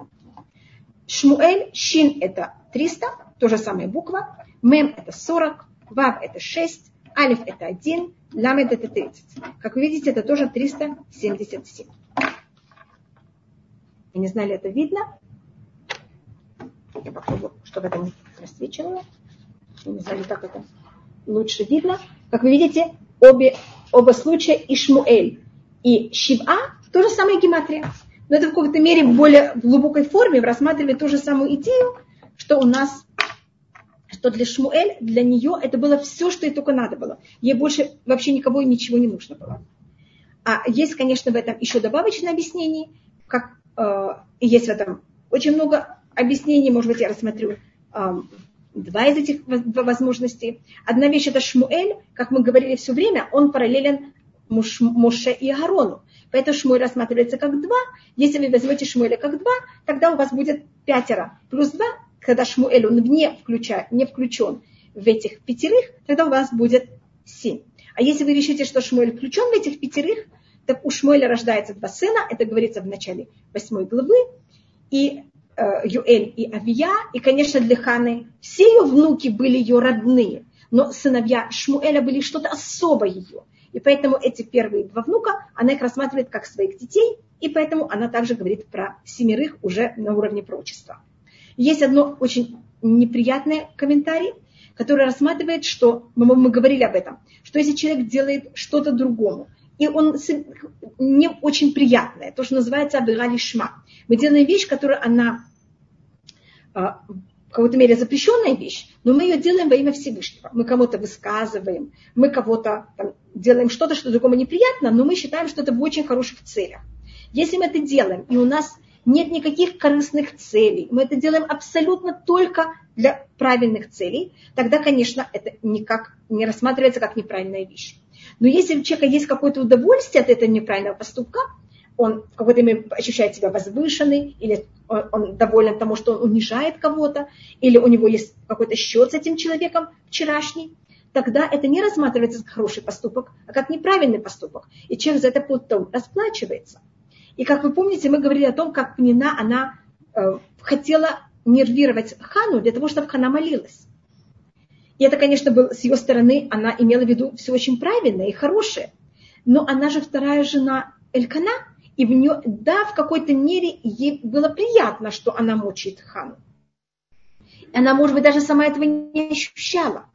Шмуэль, Шин это 300, то же самое буква, Мем это 40, Вав это 6, Алиф это 1, Ламед это 30. Как вы видите, это тоже 377. Я не знали, это видно. Я попробую, чтобы это не просвечивало. Я не знаю, как это лучше видно. Как вы видите, обе, оба случая и Шмуэль, и Шива то же самое гематрия. Но это в какой-то мере в более глубокой форме рассматривали ту же самую идею, что у нас что для Шмуэль, для нее это было все, что ей только надо было. Ей больше вообще никого и ничего не нужно было. А есть, конечно, в этом еще добавочное объяснение, как э, есть в этом очень много объяснений, может быть, я рассмотрю э, два из этих возможностей. Одна вещь это Шмуэль, как мы говорили все время, он параллелен Моше и Агарону. Поэтому Шмуэль рассматривается как два. Если вы возьмете Шмуэля как два, тогда у вас будет пятеро плюс два когда Шмуэль, он не, включа, не включен в этих пятерых, тогда у вас будет семь. А если вы решите, что Шмуэль включен в этих пятерых, так у Шмуэля рождается два сына, это говорится в начале восьмой главы, и Юэль и Авия, и, конечно, для Ханы все ее внуки были ее родные, но сыновья Шмуэля были что-то особое ее. И поэтому эти первые два внука, она их рассматривает как своих детей, и поэтому она также говорит про семерых уже на уровне прочества. Есть одно очень неприятный комментарий, который рассматривает, что, мы, мы говорили об этом, что если человек делает что-то другому, и он не очень приятное, то, что называется абирали шма. Мы делаем вещь, которая она в какой-то мере запрещенная вещь, но мы ее делаем во имя Всевышнего. Мы кому-то высказываем, мы кого-то там, делаем что-то, что другому неприятно, но мы считаем, что это в очень хороших целях. Если мы это делаем, и у нас нет никаких корыстных целей, мы это делаем абсолютно только для правильных целей, тогда, конечно, это никак не рассматривается как неправильная вещь. Но если у человека есть какое-то удовольствие от этого неправильного поступка, он в какой-то мере ощущает себя возвышенный, или он доволен тому, что он унижает кого-то, или у него есть какой-то счет с этим человеком вчерашний, тогда это не рассматривается как хороший поступок, а как неправильный поступок. И человек за это потом расплачивается. И как вы помните, мы говорили о том, как Пнина, она э, хотела нервировать Хану для того, чтобы Хана молилась. И это, конечно, было с ее стороны, она имела в виду все очень правильное и хорошее. Но она же вторая жена Элькана, и в нее, да, в какой-то мере ей было приятно, что она мучает Хану. Она, может быть, даже сама этого не ощущала.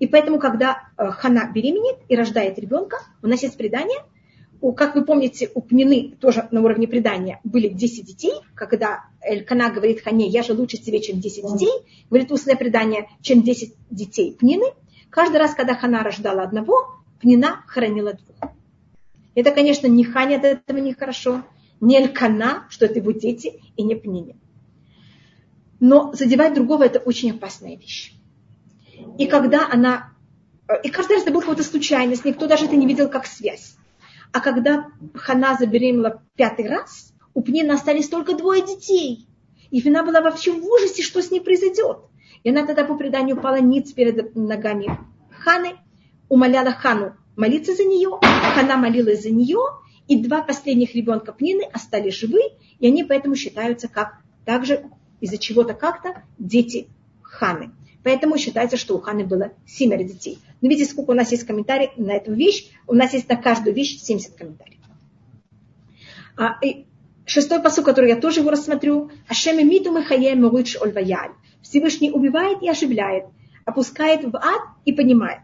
И поэтому, когда э, Хана беременеет и рождает ребенка, у нас есть предание, у, как вы помните, у Пнины тоже на уровне предания были 10 детей, когда Элькана говорит Хане, я же лучше тебе, чем 10 детей, говорит устное предание, чем 10 детей Пнины. Каждый раз, когда Хана рождала одного, Пнина хоронила двух. Это, конечно, не Хане от этого нехорошо, не Элькана, что это его дети, и не Пнине. Но задевать другого – это очень опасная вещь. И когда она... И каждый раз это была какая-то случайность, никто даже это не видел как связь. А когда Хана забеременела пятый раз, у Пнина остались только двое детей. И Фина была вообще в ужасе, что с ней произойдет. И она тогда по преданию упала ниц перед ногами Ханы, умоляла Хану молиться за нее. Хана молилась за нее, и два последних ребенка Пнины остались живы, и они поэтому считаются как также из-за чего-то как-то дети Ханы. Поэтому считается, что у Ханы было семеро детей. Но видите, сколько у нас есть комментариев на эту вещь. У нас есть на каждую вещь 70 комментариев. А, и шестой посыл, который я тоже его рассмотрю. Ашем миту мехаем муич ольваяль. Всевышний убивает и оживляет, опускает в ад и поднимает.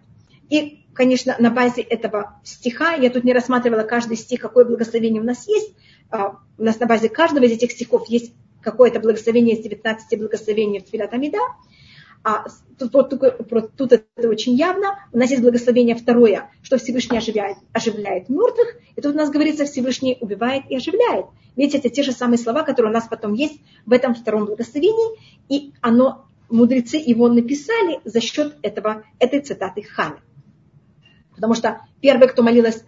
И, конечно, на базе этого стиха, я тут не рассматривала каждый стих, какое благословение у нас есть. А, у нас на базе каждого из этих стихов есть какое-то благословение из 19 благословений в Тфилат Амида. А тут, вот, тут, тут это очень явно. У нас есть благословение второе, что Всевышний оживляет, оживляет мертвых. И тут у нас говорится, Всевышний убивает и оживляет. Видите, это те же самые слова, которые у нас потом есть в этом втором благословении. И оно мудрецы его написали за счет этого, этой цитаты Ханы. Потому что первая, кто молилась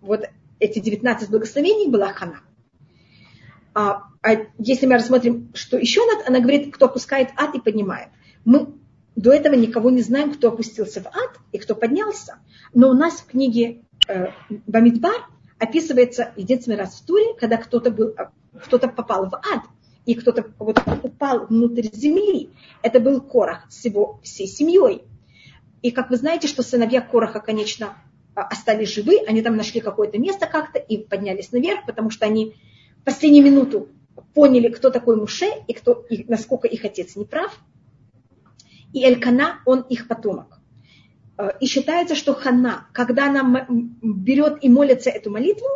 вот эти 19 благословений, была Хана. А, а если мы рассмотрим, что еще надо, она говорит, кто опускает ад и поднимает. Мы до этого никого не знаем, кто опустился в ад и кто поднялся. Но у нас в книге э, Бамидбар описывается единственный раз в Туре, когда кто-то был, кто-то попал в ад, и кто-то вот упал внутрь земли. Это был Корах с его всей семьей. И как вы знаете, что сыновья Кораха, конечно, а, остались живы, они там нашли какое-то место как-то и поднялись наверх, потому что они в последнюю минуту поняли, кто такой Муше и, кто, и насколько их отец не прав. И Элькана, он их потомок. Э, и считается, что Хана, когда она берет и молится эту молитву,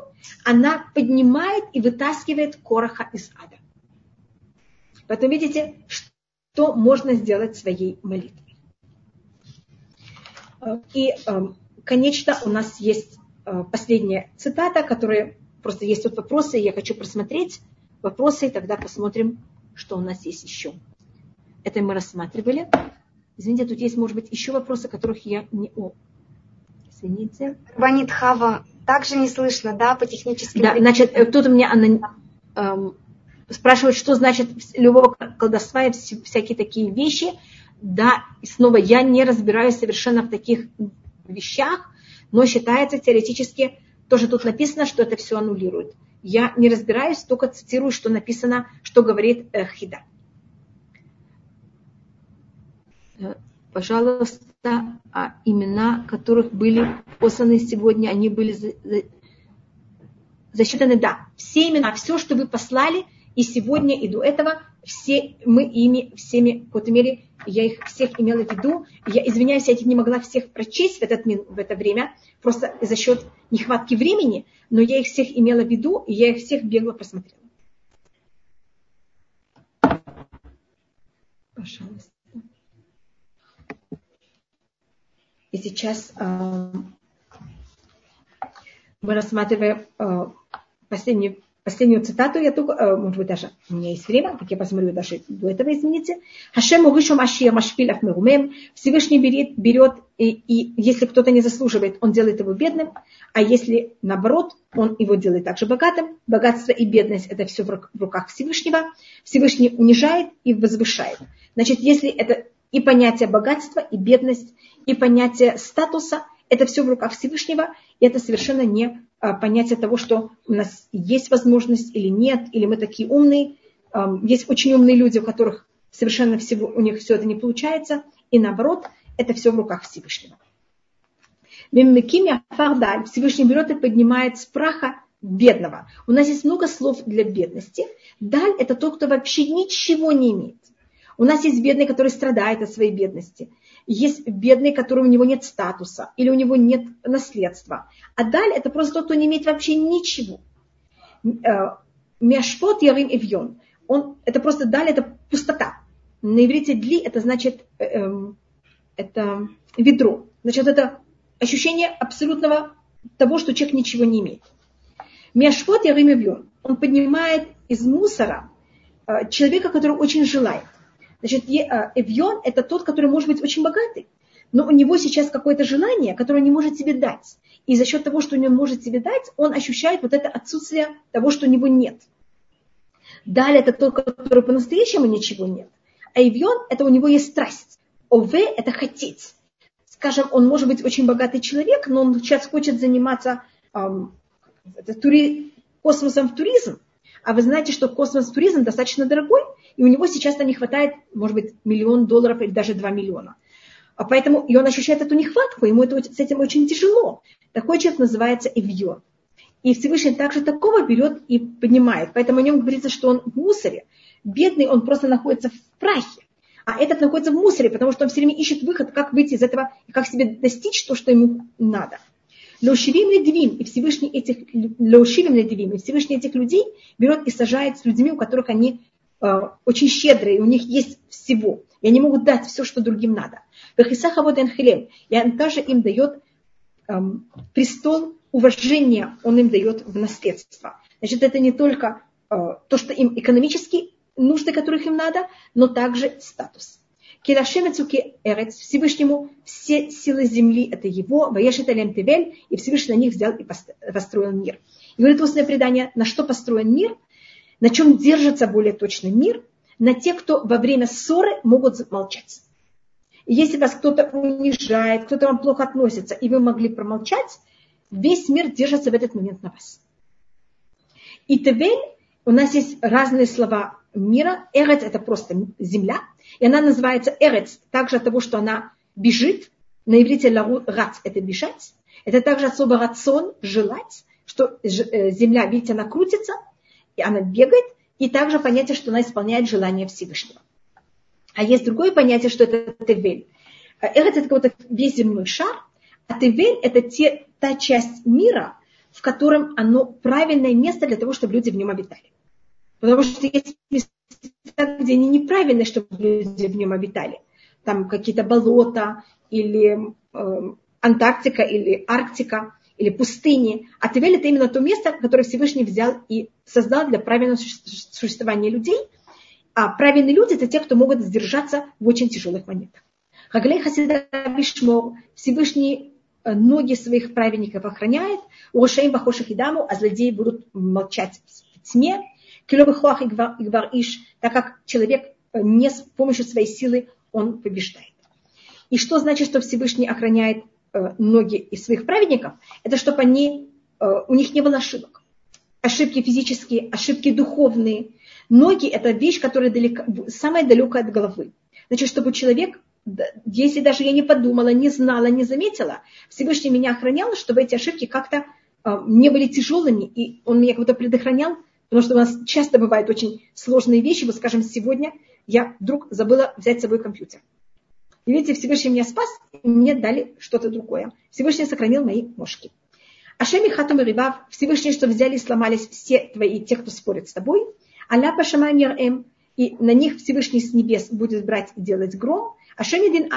она поднимает и вытаскивает Короха из ада. Поэтому видите, что можно сделать своей молитвой. Э, и, эм, конечно, у нас есть э, последняя цитата, которая просто есть тут вопросы, я хочу просмотреть вопросы, и тогда посмотрим, что у нас есть еще. Это мы рассматривали. Извините, тут есть, может быть, еще вопросы, которых я не... О, извините. Ванит Хава, также не слышно, да, по техническим... Да, значит, э, тут у меня она, эм, спрашивает, что значит любого колдовства и всякие такие вещи. Да, и снова, я не разбираюсь совершенно в таких вещах, но считается теоретически, тоже тут написано, что это все аннулирует. Я не разбираюсь, только цитирую, что написано, что говорит э, Хида. Э, пожалуйста, а имена, которых были посланы сегодня, они были за, за, засчитаны, да, все имена, все, что вы послали, и сегодня, и до этого, все мы ими, всеми, в какой-то мере, я их всех имела в виду. Я извиняюсь, я не могла всех прочесть в, этот, в это время, просто за счет нехватки времени, но я их всех имела в виду, и я их всех бегло посмотрела. Пожалуйста. И сейчас э, мы рассматриваем э, последнюю, последнюю цитату. Я только, э, может быть, даже у меня есть время, как я посмотрю даже до этого, извините. Хашем Угишу Машия Машпилях Мегумем. Всевышний берет, берет и, и если кто-то не заслуживает, он делает его бедным. А если наоборот, он его делает также богатым. Богатство и бедность – это все в руках Всевышнего. Всевышний унижает и возвышает. Значит, если это и понятие богатства, и бедность, и понятие статуса. Это все в руках Всевышнего, и это совершенно не понятие того, что у нас есть возможность или нет, или мы такие умные. Есть очень умные люди, у которых совершенно всего, у них все это не получается, и наоборот, это все в руках Всевышнего. Всевышний берет и поднимает с праха бедного. У нас есть много слов для бедности. Даль – это тот, кто вообще ничего не имеет. У нас есть бедный, который страдает от своей бедности. Есть бедный, который у него нет статуса или у него нет наследства. А даль это просто тот, кто не имеет вообще ничего. Э, Мяшпот ярим эвьон. Он, это просто даль, это пустота. На иврите дли это значит э, эм, это ведро. Значит, это ощущение абсолютного того, что человек ничего не имеет. Мяшпот ярим эвьон. Он поднимает из мусора э, человека, который очень желает. Значит, а, Эвьон – это тот, который может быть очень богатый, но у него сейчас какое-то желание, которое он не может себе дать. И за счет того, что он может себе дать, он ощущает вот это отсутствие того, что у него нет. Далее это тот, который по-настоящему ничего нет. А Эвьон – это у него есть страсть. ОВ – это хотеть. Скажем, он может быть очень богатый человек, но он сейчас хочет заниматься эм, тури, космосом в туризм. А вы знаете, что космос туризм достаточно дорогой, и у него сейчас на не хватает, может быть, миллион долларов или даже два миллиона. А поэтому и он ощущает эту нехватку, ему это, с этим очень тяжело. Такой человек называется эвьон. И Всевышний также такого берет и поднимает. Поэтому о нем говорится, что он в мусоре. Бедный, он просто находится в прахе. А этот находится в мусоре, потому что он все время ищет выход, как выйти из этого и как себе достичь то, что ему надо. Леушивим ледвим, и Всевышний этих, леушивим ледвим, и Всевышний этих людей берет и сажает с людьми, у которых они очень щедрые, у них есть всего. И они могут дать все, что другим надо. И он также им дает эм, престол уважения, он им дает в наследство. Значит, это не только э, то, что им экономически нужды, которых им надо, но также статус. Кедашемецуки Эрец, Всевышнему все силы земли это его, Ваешет Алем Тевель, и Всевышний на них взял и построил мир. И говорит устное предание, на что построен мир, на чем держится более точно мир, на тех, кто во время ссоры могут молчать. И если вас кто-то унижает, кто-то вам плохо относится, и вы могли промолчать, весь мир держится в этот момент на вас. И Тевель, у нас есть разные слова мира. Эрец – это просто земля. И она называется Эрец также от того, что она бежит. На иврите рац – это бежать. Это также от слова рацион – желать, что э, земля, видите, она крутится, и она бегает. И также понятие, что она исполняет желание Всевышнего. А есть другое понятие, что это Тевель. Эрец – это какой-то весь земной шар, а Тевель – это те, та часть мира, в котором оно правильное место для того, чтобы люди в нем обитали. Потому что есть места, где они неправильные, чтобы люди в нем обитали. Там какие-то болота или э, Антарктика или Арктика или пустыни. А Тевель это именно то место, которое Всевышний взял и создал для правильного существования людей. А правильные люди это те, кто могут сдержаться в очень тяжелых моментах. Хаглей Хасида Бишмор, Всевышний э, ноги своих праведников охраняет, Ушаим Бахошах и Даму, а злодеи будут молчать в тьме, Клёвыхуах Игвар Иш, так как человек э, не с помощью своей силы он побеждает. И что значит, что Всевышний охраняет э, ноги из своих праведников? Это чтобы они, э, у них не было ошибок. Ошибки физические, ошибки духовные. Ноги – это вещь, которая далеко, самая далекая от головы. Значит, чтобы человек, если даже я не подумала, не знала, не заметила, Всевышний меня охранял, чтобы эти ошибки как-то не были тяжелыми, и он меня как-то предохранял Потому что у нас часто бывают очень сложные вещи. Вот, скажем, сегодня я вдруг забыла взять с собой компьютер. И видите, Всевышний меня спас, и мне дали что-то другое. Всевышний сохранил мои ножки. Ашеми хатам и рибав, Всевышний, что взяли и сломались все твои, те, кто спорит с тобой. Аля пашамай эм, и на них Всевышний с небес будет брать и делать гром. Ашеми дин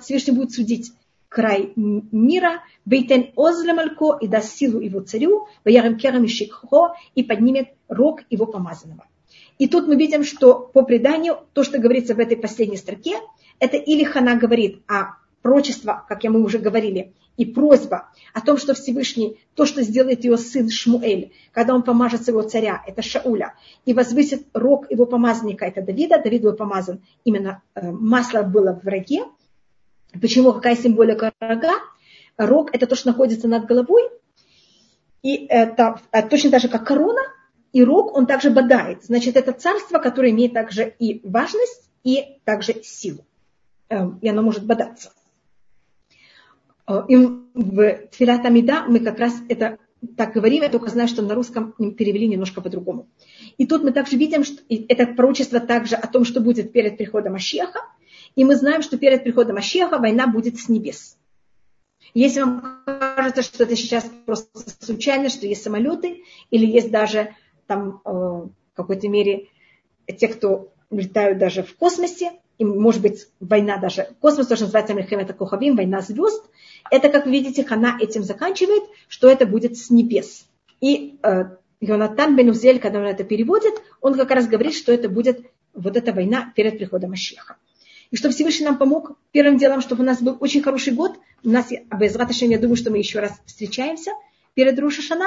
Всевышний будет судить край мира, Бейтен озле малько и даст силу его царю, Ваярем керам и шикхо, и поднимет рог его помазанного. И тут мы видим, что по преданию, то, что говорится в этой последней строке, это или Хана говорит о прочество, как я мы уже говорили, и просьба о том, что Всевышний, то, что сделает его сын Шмуэль, когда он помажет своего царя, это Шауля, и возвысит рог его помазанника, это Давида, Давид был помазан, именно э, масло было в враге, Почему? Какая символика рога? Рог – это то, что находится над головой, и это а, точно так же, как корона, и рог, он также бодает. Значит, это царство, которое имеет также и важность, и также силу. Эм, и оно может бодаться. Э, и в Тфилат Амида мы как раз это так говорим, я только знаю, что на русском перевели немножко по-другому. И тут мы также видим, что это пророчество также о том, что будет перед приходом Ашеха, и мы знаем, что перед приходом Ашеха война будет с небес. Если вам кажется, что это сейчас просто случайно, что есть самолеты, или есть даже там э, в какой-то мере те, кто летают даже в космосе, и может быть война даже, космос тоже называется Мельхемета Кохавим, война звезд, это, как видите, Хана этим заканчивает, что это будет с небес. И э, Йонатан Бенузель, когда он это переводит, он как раз говорит, что это будет вот эта война перед приходом Ашеха. И чтобы Всевышний нам помог, первым делом, чтобы у нас был очень хороший год. У нас, без я думаю, что мы еще раз встречаемся перед Рушашана.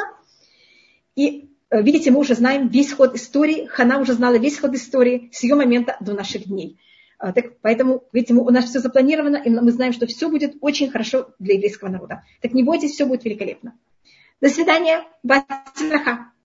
И э, видите, мы уже знаем весь ход истории. Хана уже знала весь ход истории с ее момента до наших дней. А, так, поэтому, видите, у нас все запланировано, и мы знаем, что все будет очень хорошо для еврейского народа. Так не бойтесь, все будет великолепно. До свидания. Басилаха.